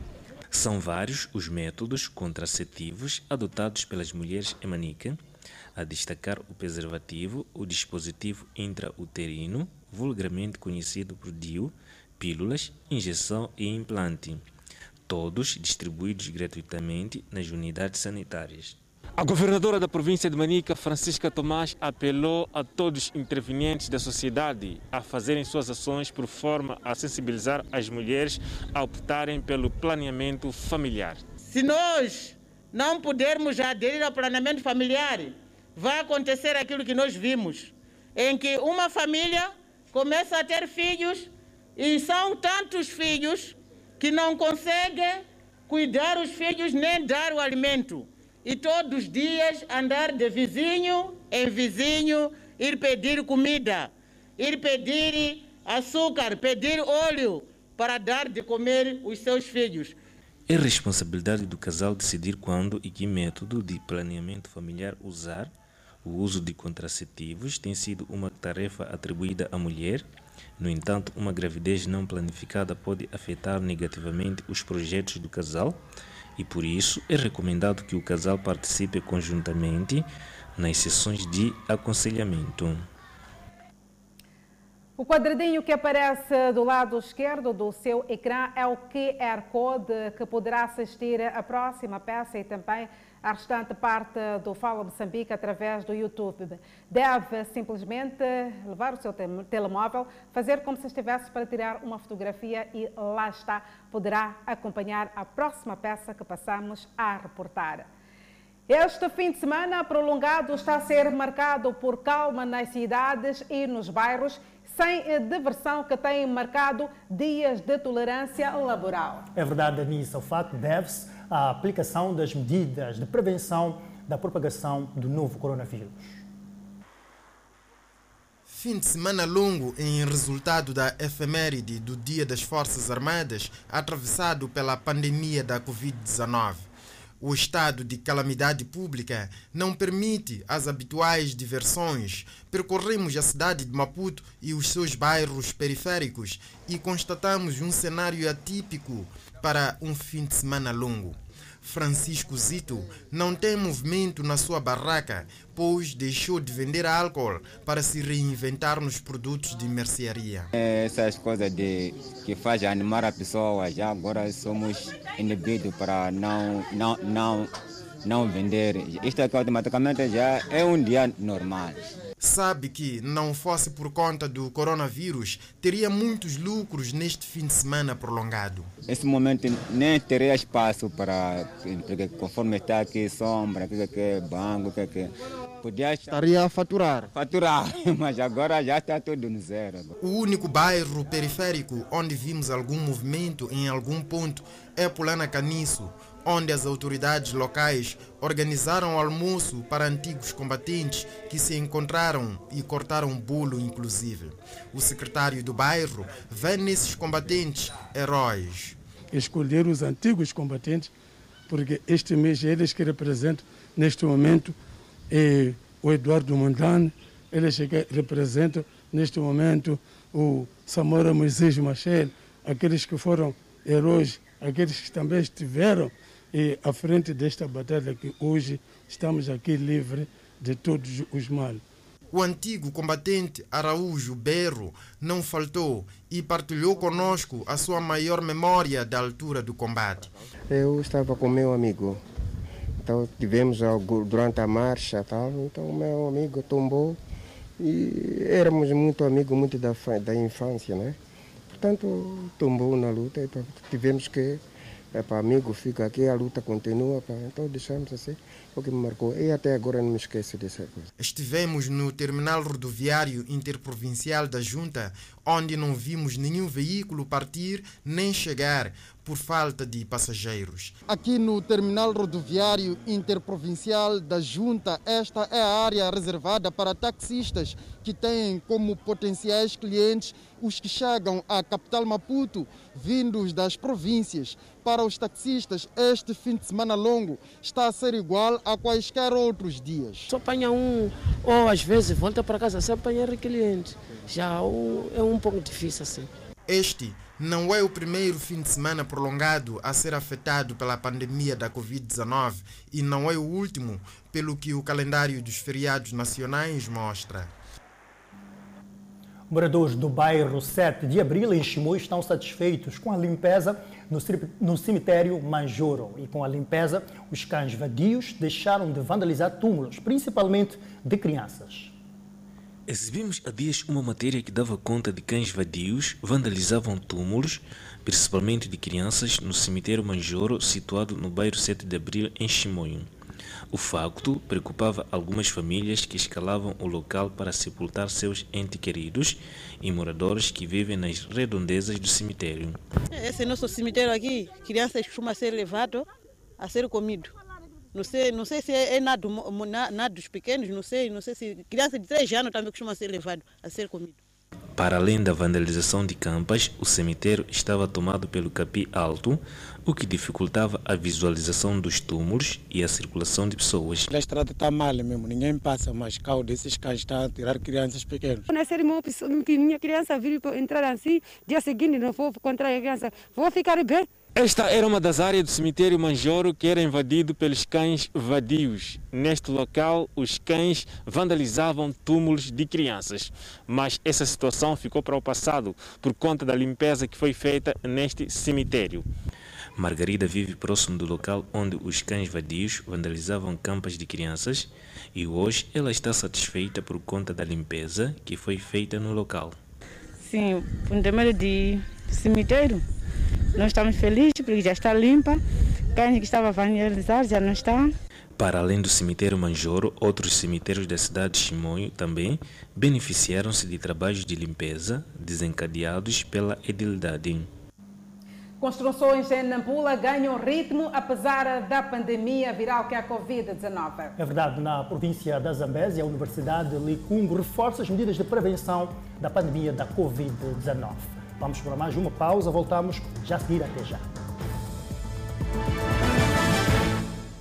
Speaker 43: São vários os métodos contraceptivos adotados pelas mulheres em Manica, a destacar o preservativo, o dispositivo intrauterino, vulgarmente conhecido por DIU, pílulas, injeção e implante, todos distribuídos gratuitamente nas unidades sanitárias.
Speaker 44: A governadora da província de Manica, Francisca Tomás, apelou a todos os intervenientes da sociedade a fazerem suas ações por forma a sensibilizar as mulheres a optarem pelo planeamento familiar.
Speaker 24: Se nós não pudermos aderir ao planeamento familiar, vai acontecer aquilo que nós vimos, em que uma família começa a ter filhos e são tantos filhos que não conseguem cuidar os filhos nem dar o alimento e todos os dias andar de vizinho em vizinho, ir pedir comida, ir pedir açúcar, pedir óleo para dar de comer os seus filhos.
Speaker 43: É responsabilidade do casal decidir quando e que método de planeamento familiar usar. O uso de contraceptivos tem sido uma tarefa atribuída à mulher. No entanto, uma gravidez não planificada pode afetar negativamente os projetos do casal e por isso é recomendado que o casal participe conjuntamente nas sessões de aconselhamento.
Speaker 2: O quadradinho que aparece do lado esquerdo do seu ecrã é o QR Code que poderá assistir à próxima peça e também à restante parte do Fala Moçambique através do YouTube. Deve simplesmente levar o seu telemóvel, fazer como se estivesse para tirar uma fotografia e lá está, poderá acompanhar a próxima peça que passamos a reportar. Este fim de semana prolongado está a ser marcado por calma nas cidades e nos bairros sem diversão que tem marcado dias de tolerância laboral.
Speaker 1: É verdade, Anissa. O fato deve-se à aplicação das medidas de prevenção da propagação do novo coronavírus.
Speaker 3: Fim de semana longo em resultado da efeméride do Dia das Forças Armadas, atravessado pela pandemia da Covid-19. O estado de calamidade pública não permite as habituais diversões. Percorremos a cidade de Maputo e os seus bairros periféricos e constatamos um cenário atípico para um fim de semana longo. Francisco Zito não tem movimento na sua barraca, pois deixou de vender álcool para se reinventar nos produtos de mercearia.
Speaker 45: Essas coisas de, que faz animar a pessoa, já agora somos inibidos para não, não, não, não vender. Isto aqui automaticamente já é um dia normal.
Speaker 3: Sabe que, não fosse por conta do coronavírus, teria muitos lucros neste fim de semana prolongado.
Speaker 45: Nesse momento nem teria espaço para, porque conforme está aqui, sombra, que é banco, que é. Podia
Speaker 46: Estaria a faturar.
Speaker 45: Faturar, mas agora já está tudo no zero.
Speaker 3: O único bairro periférico onde vimos algum movimento em algum ponto é Pulana Caniço, onde as autoridades locais organizaram almoço para antigos combatentes que se encontraram e cortaram bolo inclusive. O secretário do bairro vê nesses combatentes heróis.
Speaker 47: Escolher os antigos combatentes, porque este mês eles que representam neste momento é o Eduardo Mondlane, eles que representam neste momento o Samora Moisés Machel, aqueles que foram heróis, aqueles que também estiveram e à frente desta batalha que hoje estamos aqui livres de todos os males.
Speaker 3: O antigo combatente Araújo Berro não faltou e partilhou conosco a sua maior memória da altura do combate.
Speaker 48: Eu estava com meu amigo, então tivemos algo durante a marcha, tal, então meu amigo tombou e éramos muito amigos, muito da, da infância, né? Portanto, tombou na luta e tivemos que é para amigo, fica aqui, a luta continua, pá. então deixamos assim, o que me marcou. E até agora não me esqueço dessa coisa.
Speaker 3: Estivemos no terminal rodoviário interprovincial da Junta, onde não vimos nenhum veículo partir nem chegar por falta de passageiros.
Speaker 46: Aqui no terminal rodoviário interprovincial da Junta, esta é a área reservada para taxistas que têm como potenciais clientes os que chegam à capital Maputo, vindos das províncias. Para os taxistas, este fim de semana longo está a ser igual a quaisquer outros dias.
Speaker 41: Só apanha um, ou às vezes volta para casa sem apanhar cliente. Já é um pouco difícil assim.
Speaker 3: Este não é o primeiro fim de semana prolongado a ser afetado pela pandemia da Covid-19 e não é o último, pelo que o calendário dos feriados nacionais mostra.
Speaker 1: Moradores do bairro 7 de Abril, em Chimoio, estão satisfeitos com a limpeza no cemitério Manjoro. E com a limpeza, os cães vadios deixaram de vandalizar túmulos, principalmente de crianças.
Speaker 43: Exibimos há dias uma matéria que dava conta de cães vadios vandalizavam túmulos, principalmente de crianças, no cemitério Manjoro, situado no bairro 7 de Abril, em Chimoio. O facto preocupava algumas famílias que escalavam o local para sepultar seus entes queridos e moradores que vivem nas redondezas do cemitério.
Speaker 49: Esse nosso cemitério aqui, crianças costumam ser levado a ser comido. Não sei, não sei se é nada, nada dos pequenos, não sei, não sei se criança de 3 anos também costuma ser levado a ser comido.
Speaker 43: Para além da vandalização de campas, o cemitério estava tomado pelo capim alto, o que dificultava a visualização dos túmulos e a circulação de pessoas.
Speaker 41: A estrada está mal mesmo, ninguém passa mais carro desses cães está a tirar crianças pequenas.
Speaker 35: Na cerimônia que minha criança vir entrar assim, dia seguinte não vou encontrar a criança, vou ficar bem.
Speaker 50: Esta era uma das áreas do cemitério Manjoro que era invadido pelos cães vadios. Neste local, os cães vandalizavam túmulos de crianças. Mas essa situação ficou para o passado por conta da limpeza que foi feita neste cemitério.
Speaker 43: Margarida vive próximo do local onde os cães vadios vandalizavam campas de crianças e hoje ela está satisfeita por conta da limpeza que foi feita no local.
Speaker 35: Sim, por termo de cemitério, nós estamos felizes porque já está limpa. Cães que estava vandalizado já não está.
Speaker 43: Para além do cemitério Manjoro, outros cemitérios da cidade de Chimoio também beneficiaram-se de trabalhos de limpeza desencadeados pela edilidade.
Speaker 2: Construções em Nampula ganham ritmo apesar da pandemia viral que é a Covid-19.
Speaker 1: É verdade, na província da Zambésia, a Universidade de Licungo reforça as medidas de prevenção da pandemia da Covid-19. Vamos para mais uma pausa, voltamos já a seguir, até já.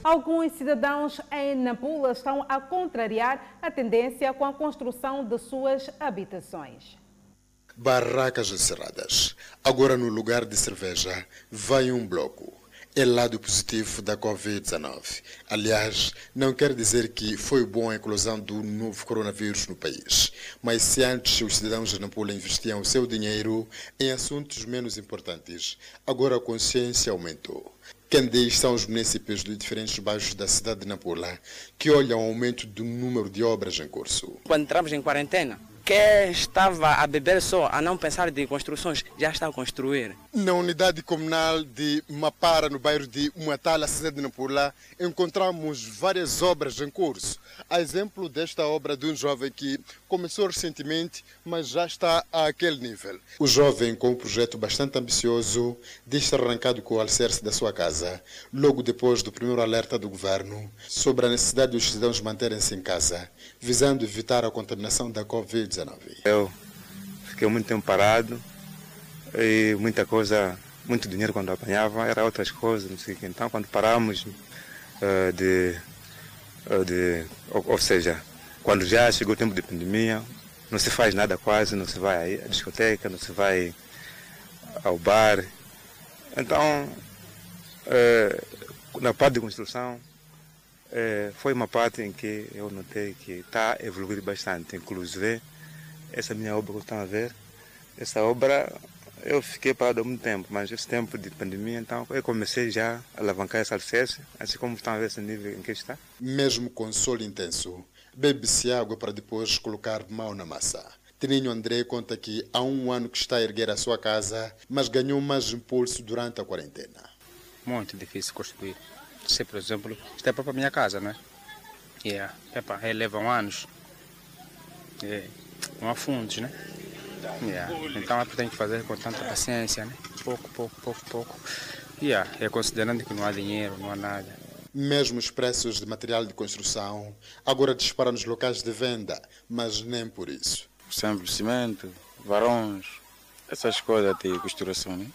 Speaker 2: Alguns cidadãos em Nampula estão a contrariar a tendência com a construção de suas habitações.
Speaker 51: Barracas encerradas. Agora, no lugar de cerveja, vai um bloco. É lado positivo da Covid-19. Aliás, não quer dizer que foi bom a eclosão do novo coronavírus no país. Mas se antes os cidadãos de Nampula investiam o seu dinheiro em assuntos menos importantes, agora a consciência aumentou. Quem diz são os municípios de diferentes bairros da cidade de Nampula que olham o aumento do número de obras em curso.
Speaker 52: Quando entramos em quarentena, que estava a beber só, a não pensar de construções, já está a construir.
Speaker 51: Na unidade comunal de Mapara, no bairro de Muatala, cidade de Nampula, encontramos várias obras em curso. A exemplo desta obra de um jovem que começou recentemente, mas já está àquele nível. O jovem, com um projeto bastante ambicioso, diz arrancado com o alicerce da sua casa, logo depois do primeiro alerta do governo sobre a necessidade dos cidadãos manterem-se em casa, visando evitar a contaminação da Covid-19.
Speaker 53: Eu fiquei muito tempo parado e muita coisa, muito dinheiro quando apanhava, era outras coisas, não sei o que. Então, quando paramos uh, de, uh, de ou, ou, seja, quando já chegou o tempo de pandemia, não se faz nada quase, não se vai à discoteca, não se vai ao bar. Então, uh, na parte de construção, foi uma parte em que eu notei que está a evoluir bastante, inclusive essa minha obra que estão a ver, essa obra eu fiquei parado há muito tempo, mas esse tempo de pandemia, então eu comecei já a alavancar essa alicerce, assim como estão a ver esse nível em que está.
Speaker 51: Mesmo com sol intenso, bebe-se água para depois colocar mão na massa. Tininho André conta que há um ano que está a erguer a sua casa, mas ganhou mais impulso durante a quarentena.
Speaker 54: Muito difícil construir. Se, por exemplo, esta é a própria minha casa, né? Yeah. Epa, levam anos. Yeah. Não há fundos, né? Yeah. Então é tem que fazer com tanta paciência, né? Pouco, pouco, pouco, pouco. Yeah. É considerando que não há dinheiro, não há nada.
Speaker 51: Mesmo os preços de material de construção agora disparam nos locais de venda, mas nem por isso.
Speaker 53: Sempre cimento, varões, essas coisas de costuração, né?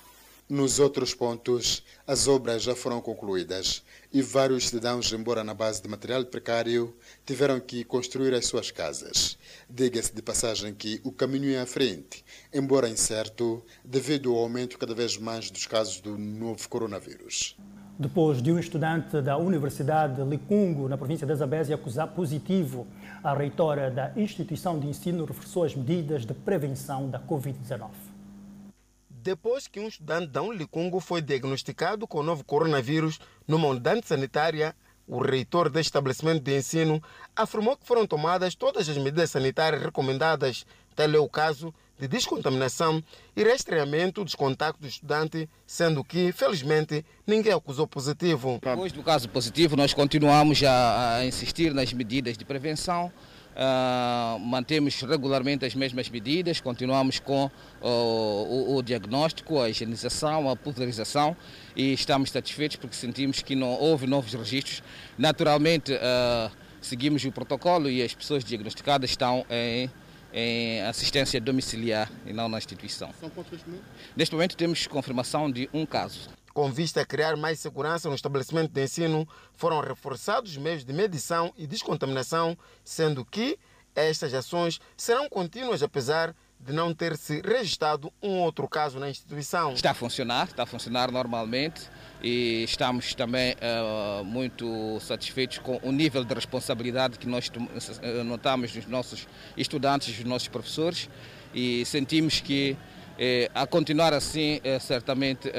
Speaker 51: Nos outros pontos, as obras já foram concluídas e vários cidadãos, embora na base de material precário, tiveram que construir as suas casas. Diga-se de passagem que o caminho é à frente, embora incerto, devido ao aumento cada vez mais dos casos do novo coronavírus.
Speaker 1: Depois de um estudante da Universidade de Licungo, na província da Zambésia, acusar positivo, a reitora da instituição de ensino reforçou as medidas de prevenção da Covid-19
Speaker 6: depois que um estudante da Unlicungo foi diagnosticado com o novo coronavírus numa unidade sanitária, o reitor deste estabelecimento de ensino afirmou que foram tomadas todas as medidas sanitárias recomendadas, tal é o caso de descontaminação e rastreamento dos contactos do estudante, sendo que, felizmente, ninguém acusou positivo.
Speaker 52: Depois do caso positivo, nós continuamos a, a insistir nas medidas de prevenção, Uh, mantemos regularmente as mesmas medidas, continuamos com uh, o, o, diagnóstico, a higienização, a pulverização e estamos satisfeitos porque sentimos que não houve novos registros. Naturalmente, uh, seguimos o protocolo e as pessoas diagnosticadas estão em, em assistência domiciliar e não na instituição. São quantos neste momento temos confirmação de um caso.
Speaker 6: Com vista a criar mais segurança no estabelecimento de ensino, foram reforçados os meios de medição e descontaminação, sendo que estas ações serão contínuas apesar de não ter se registrado um outro caso na instituição.
Speaker 52: Está a funcionar, está a funcionar normalmente e estamos também uh, muito satisfeitos com o nível de responsabilidade que nós eh, notamos nos nossos estudantes, nos nossos professores e sentimos que eh, a continuar assim, eh, certamente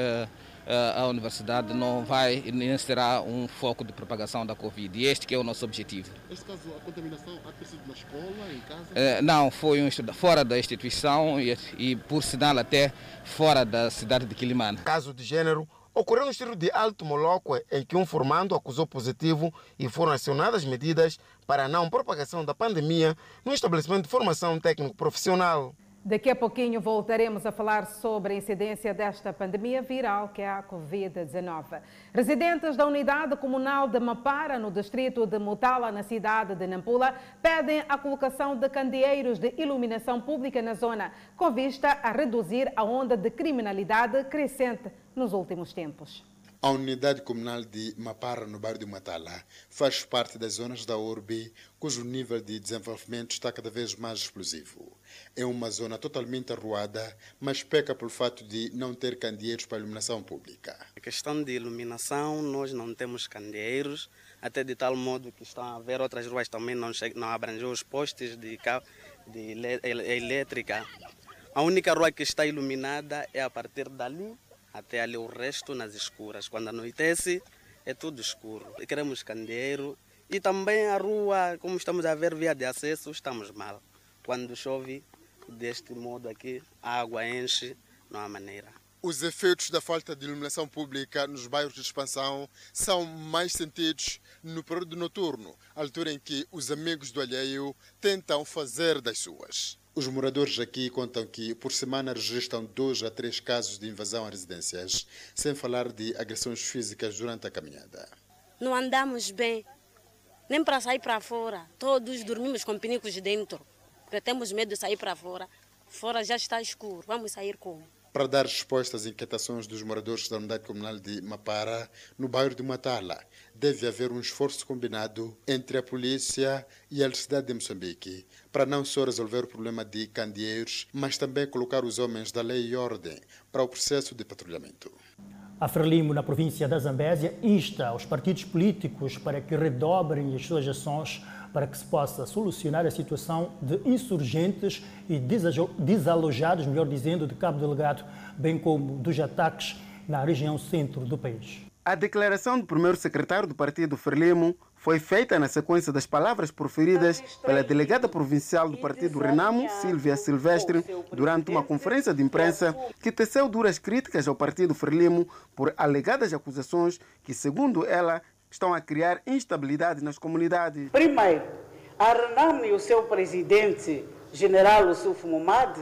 Speaker 52: a universidade não vai nem será um foco de propagação da Covid. E este que é o nosso objetivo.
Speaker 55: Este caso, a contaminação há ter sido na escola, em casa?
Speaker 52: É, não, foi um estudo fora da instituição e, e, por sinal, até fora da cidade de Quilimane.
Speaker 6: Caso de gênero ocorreu no estilo de Alto Moloco, em que um formando acusou positivo e foram acionadas medidas para a não propagação da pandemia no estabelecimento de formação técnico profissional.
Speaker 2: Daqui a pouquinho voltaremos a falar sobre a incidência desta pandemia viral que é a Covid-19. Residentes da unidade comunal de Mapara, no distrito de Mutala, na cidade de Nampula, pedem a colocação de candeeiros de iluminação pública na zona, com vista a reduzir a onda de criminalidade crescente nos últimos tempos.
Speaker 51: A unidade comunal de Mapara, no bairro de Matala, faz parte das zonas da urbe cujo nível de desenvolvimento está cada vez mais explosivo. É uma zona totalmente arruada, mas peca pelo fato de não ter candeeiros para iluminação pública.
Speaker 52: A questão de iluminação, nós não temos candeeiros, até de tal modo que estão a ver outras ruas também não, não abrangem os postes de, de elétrica. A única rua que está iluminada é a partir dali
Speaker 56: até ali o resto nas escuras. Quando anoitece, é tudo escuro. E queremos candeeiro e também a rua, como estamos a ver, via de acesso, estamos mal. Quando chove, deste modo aqui, a água enche, não há maneira.
Speaker 51: Os efeitos da falta de iluminação pública nos bairros de expansão são mais sentidos no período noturno, altura em que os amigos do alheio tentam fazer das suas. Os moradores aqui contam que por semana registram dois a três casos de invasão a residências, sem falar de agressões físicas durante a caminhada.
Speaker 57: Não andamos bem, nem para sair para fora. Todos dormimos com pinicos dentro, porque temos medo de sair para fora. Fora já está escuro, vamos sair como?
Speaker 51: Para dar resposta às inquietações dos moradores da unidade comunal de Mapara, no bairro de Matala, deve haver um esforço combinado entre a polícia e a cidade de Moçambique para não só resolver o problema de candeeiros, mas também colocar os homens da lei e ordem para o processo de patrulhamento.
Speaker 1: A Frelimo, na província da Zambésia, insta os partidos políticos para que redobrem as suas ações para que se possa solucionar a situação de insurgentes e desalojados, melhor dizendo, de Cabo Delegado, bem como dos ataques na região centro do país.
Speaker 37: A declaração do primeiro secretário do partido Frelimo foi feita na sequência das palavras proferidas pela delegada provincial do partido Renamo, Silvia Silvestre, durante uma conferência de imprensa que teceu duras críticas ao partido Frelimo por alegadas acusações que, segundo ela, estão a criar instabilidade nas comunidades.
Speaker 50: Primeiro, a Renamo e o seu presidente, general Yusuf Mumad,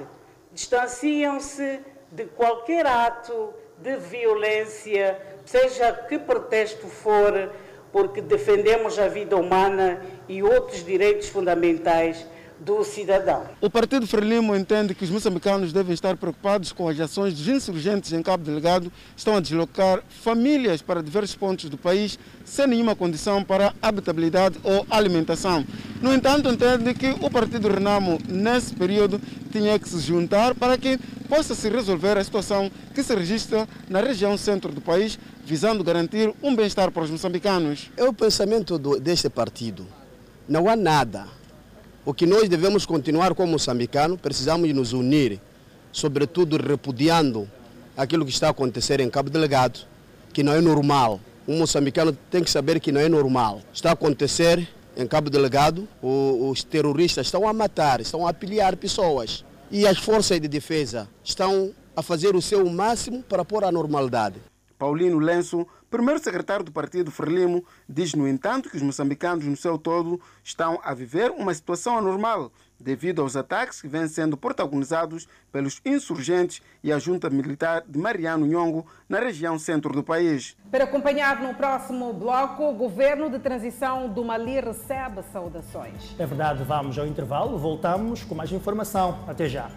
Speaker 50: distanciam-se de qualquer ato de violência, seja que pretexto for, porque defendemos a vida humana e outros direitos fundamentais do cidadão.
Speaker 37: O Partido Frelimo entende que os moçambicanos devem estar preocupados com as ações dos insurgentes em Cabo Delgado, estão a deslocar famílias para diversos pontos do país sem nenhuma condição para habitabilidade ou alimentação. No entanto, entende que o Partido Renamo, nesse período, tinha que se juntar para que possa se resolver a situação que se registra na região centro do país, visando garantir um bem-estar para os moçambicanos.
Speaker 48: É o pensamento do, deste partido. Não há nada o que nós devemos continuar como moçambicano, precisamos nos unir, sobretudo repudiando aquilo que está a acontecer em Cabo Delegado, que não é normal. Um moçambicano tem que saber que não é normal. Está a acontecer em Cabo Delegado, os terroristas estão a matar, estão a pilhar pessoas. E as forças de defesa estão a fazer o seu máximo para pôr a normalidade.
Speaker 37: Paulino Lenço, primeiro secretário do partido Frelimo, diz, no entanto, que os moçambicanos no seu todo estão a viver uma situação anormal devido aos ataques que vêm sendo protagonizados pelos insurgentes e a junta militar de Mariano Nhongo na região centro do país.
Speaker 2: Para acompanhar no próximo bloco, o governo de transição do Mali recebe saudações.
Speaker 1: É verdade, vamos ao intervalo, voltamos com mais informação. Até já.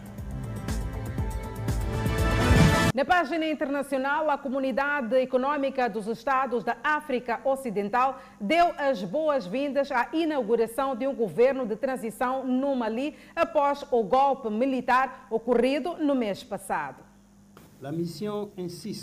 Speaker 1: Na página internacional, a Comunidade Econômica dos Estados da África Ocidental deu as boas-vindas à inauguração de um governo de transição no Mali após o golpe militar ocorrido no mês passado.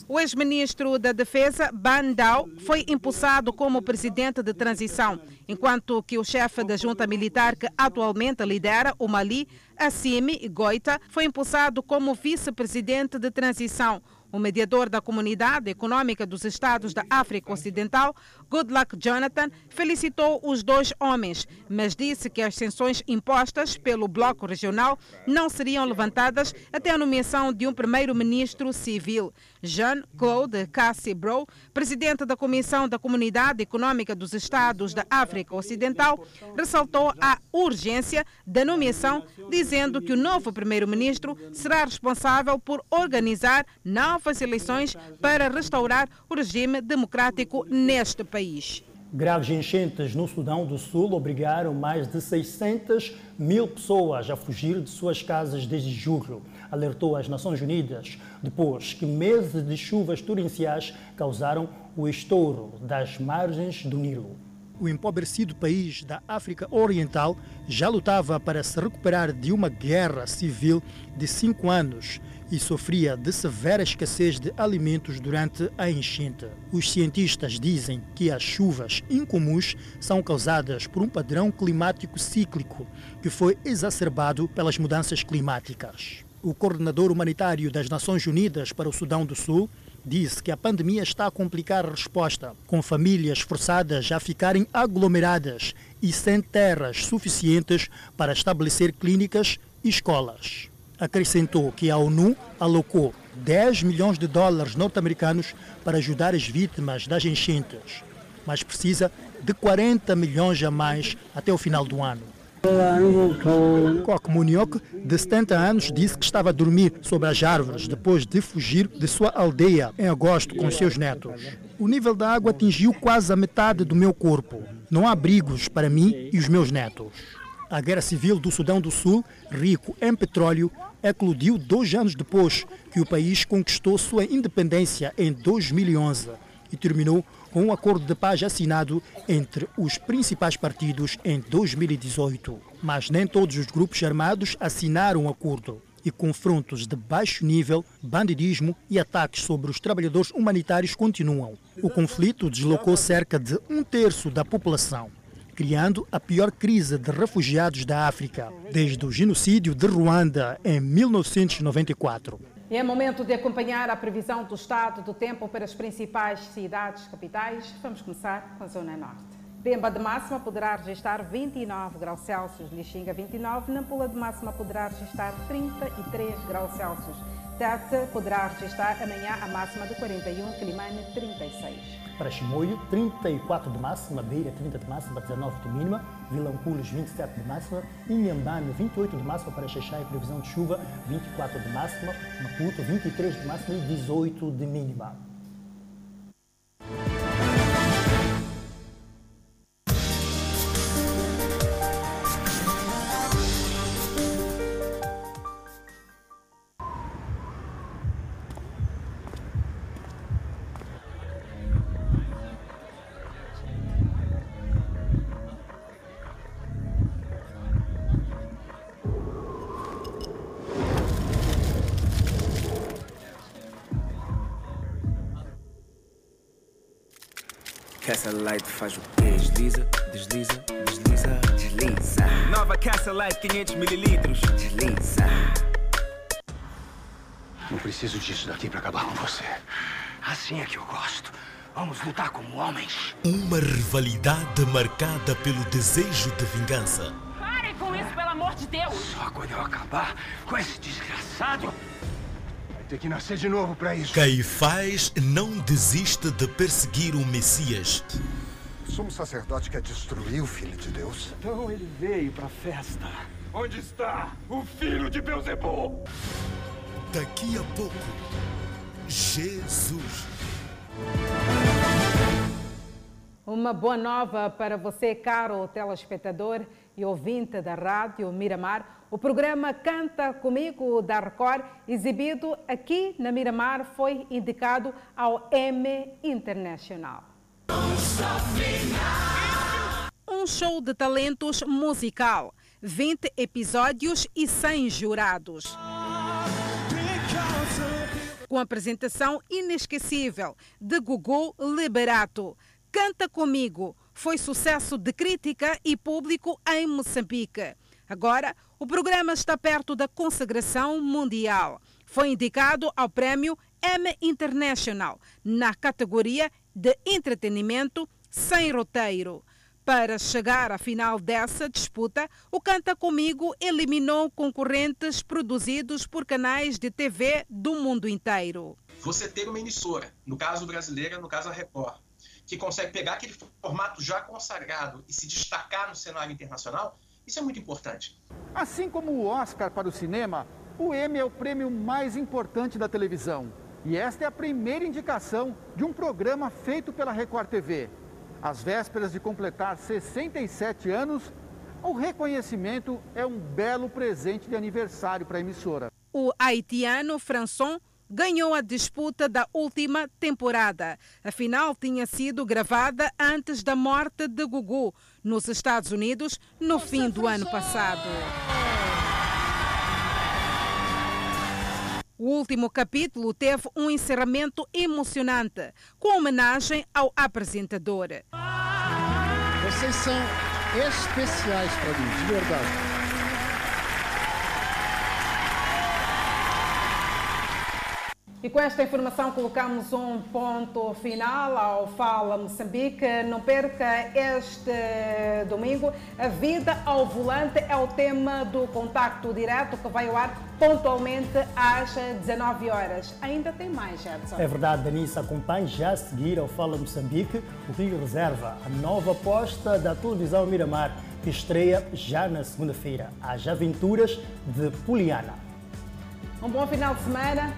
Speaker 1: O ex-ministro da Defesa, Ban Dao, foi impulsado como presidente de transição, enquanto que o chefe da junta militar que atualmente lidera o Mali, Assimi Goita, foi impulsado como vice-presidente de transição. O mediador da Comunidade Econômica dos Estados da África Ocidental, Goodluck Jonathan, felicitou os dois homens, mas disse que as sanções impostas pelo bloco regional não seriam levantadas até a nomeação de um primeiro-ministro civil. Jean-Claude Cassi-Bro, presidente da Comissão da Comunidade Econômica dos Estados da África Ocidental, ressaltou a urgência da nomeação, dizendo que o novo primeiro-ministro será responsável por organizar novas eleições para restaurar o regime democrático neste país. Graves enchentes no Sudão do Sul obrigaram mais de 600 mil pessoas a fugir de suas casas desde julho, alertou as Nações Unidas, depois que meses de chuvas torrenciais causaram o estouro das margens do Nilo. O empobrecido país da África Oriental já lutava para se recuperar de uma guerra civil de cinco anos e sofria de severa escassez de alimentos durante a enchente. Os cientistas dizem que as chuvas incomuns são causadas por um padrão climático cíclico que foi exacerbado pelas mudanças climáticas. O coordenador humanitário das Nações Unidas para o Sudão do Sul, disse que a pandemia está a complicar a resposta, com famílias forçadas a ficarem aglomeradas e sem terras suficientes para estabelecer clínicas e escolas. Acrescentou que a ONU alocou 10 milhões de dólares norte-americanos para ajudar as vítimas das enchentes, mas precisa de 40 milhões a mais até o final do ano. Kok Muniok, de 70 anos, disse que estava a dormir sobre as árvores depois de fugir de sua aldeia em agosto com seus netos. O nível da água atingiu quase a metade do meu corpo. Não há abrigos para mim e os meus netos. A guerra civil do Sudão do Sul, rico em petróleo, eclodiu dois anos depois que o país conquistou sua independência em 2011 e terminou com um acordo de paz assinado entre os principais partidos em 2018. Mas nem todos os grupos armados assinaram o acordo e confrontos de baixo nível, bandidismo e ataques sobre os trabalhadores humanitários continuam. O conflito deslocou cerca de um terço da população, criando a pior crise de refugiados da África desde o genocídio de Ruanda em 1994.
Speaker 2: É momento de acompanhar a previsão do estado do tempo para as principais cidades capitais. Vamos começar com a Zona Norte. Pemba de máxima poderá registrar 29 graus Celsius, Lixinga 29, Nampula de máxima poderá registrar 33 graus Celsius. Tete poderá registrar amanhã a máxima de 41, Climane 36
Speaker 1: para Chimoio, 34 de máxima, Beira 30 de máxima, 19 de mínima, Vilanculos 27 de máxima, Inhambane 28 de máxima para Xaxai, previsão de chuva 24 de máxima, Maputo 23 de máxima e 18 de mínima.
Speaker 58: Castle Light faz o quê? Desliza, desliza, desliza, desliza. Nova Castle Light 500 mililitros. Desliza.
Speaker 59: Não preciso disso daqui para acabar com você. Assim é que eu gosto. Vamos lutar como homens.
Speaker 60: Uma rivalidade marcada pelo desejo de vingança.
Speaker 61: Parem com isso, pelo amor de Deus!
Speaker 59: Só quando eu acabar com esse desgraçado, ter que nascer de novo para isso.
Speaker 60: Caifás não desiste de perseguir o Messias.
Speaker 59: Somos sacerdote quer destruir o Filho de Deus. Então ele veio para a festa. Onde está o filho de Beuzebu?
Speaker 60: Daqui a pouco, Jesus.
Speaker 2: Uma boa nova para você, caro telespectador e ouvinte da Rádio Miramar. O programa Canta Comigo da Record, exibido aqui na Miramar, foi indicado ao M Internacional. Um show de talentos musical, 20 episódios e 100 jurados. Com apresentação inesquecível de Gugu Liberato. Canta Comigo foi sucesso de crítica e público em Moçambique. Agora, o programa está perto da consagração mundial. Foi indicado ao prémio M International na categoria de entretenimento sem roteiro. Para chegar à final dessa disputa, o Canta Comigo eliminou concorrentes produzidos por canais de TV do mundo inteiro.
Speaker 62: Você ter uma emissora, no caso brasileira, no caso a Record, que consegue pegar aquele formato já consagrado e se destacar no cenário internacional, isso é muito importante.
Speaker 63: Assim como o Oscar para o cinema, o Emmy é o prêmio mais importante da televisão. E esta é a primeira indicação de um programa feito pela Record TV. Às vésperas de completar 67 anos, o reconhecimento é um belo presente de aniversário para a emissora.
Speaker 2: O haitiano Françon ganhou a disputa da última temporada. A final tinha sido gravada antes da morte de Gugu, nos Estados Unidos, no fim do ano passado. O último capítulo teve um encerramento emocionante, com homenagem ao apresentador.
Speaker 55: Vocês são especiais para mim, de verdade.
Speaker 2: E com esta informação colocamos um ponto final ao Fala Moçambique. Não perca este domingo. A vida ao volante é o tema do contacto direto que vai ao ar pontualmente às 19 horas. Ainda tem mais, Edson.
Speaker 1: É verdade, Denise. Acompanhe já a seguir ao Fala Moçambique o que reserva a nova aposta da televisão Miramar, que estreia já na segunda-feira, As Aventuras de Poliana.
Speaker 2: Um bom final de semana.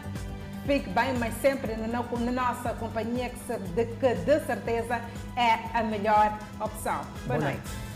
Speaker 2: Fique bem, mas sempre na, na nossa companhia, que, de, que de certeza é a melhor opção. Boa, Boa noite. noite.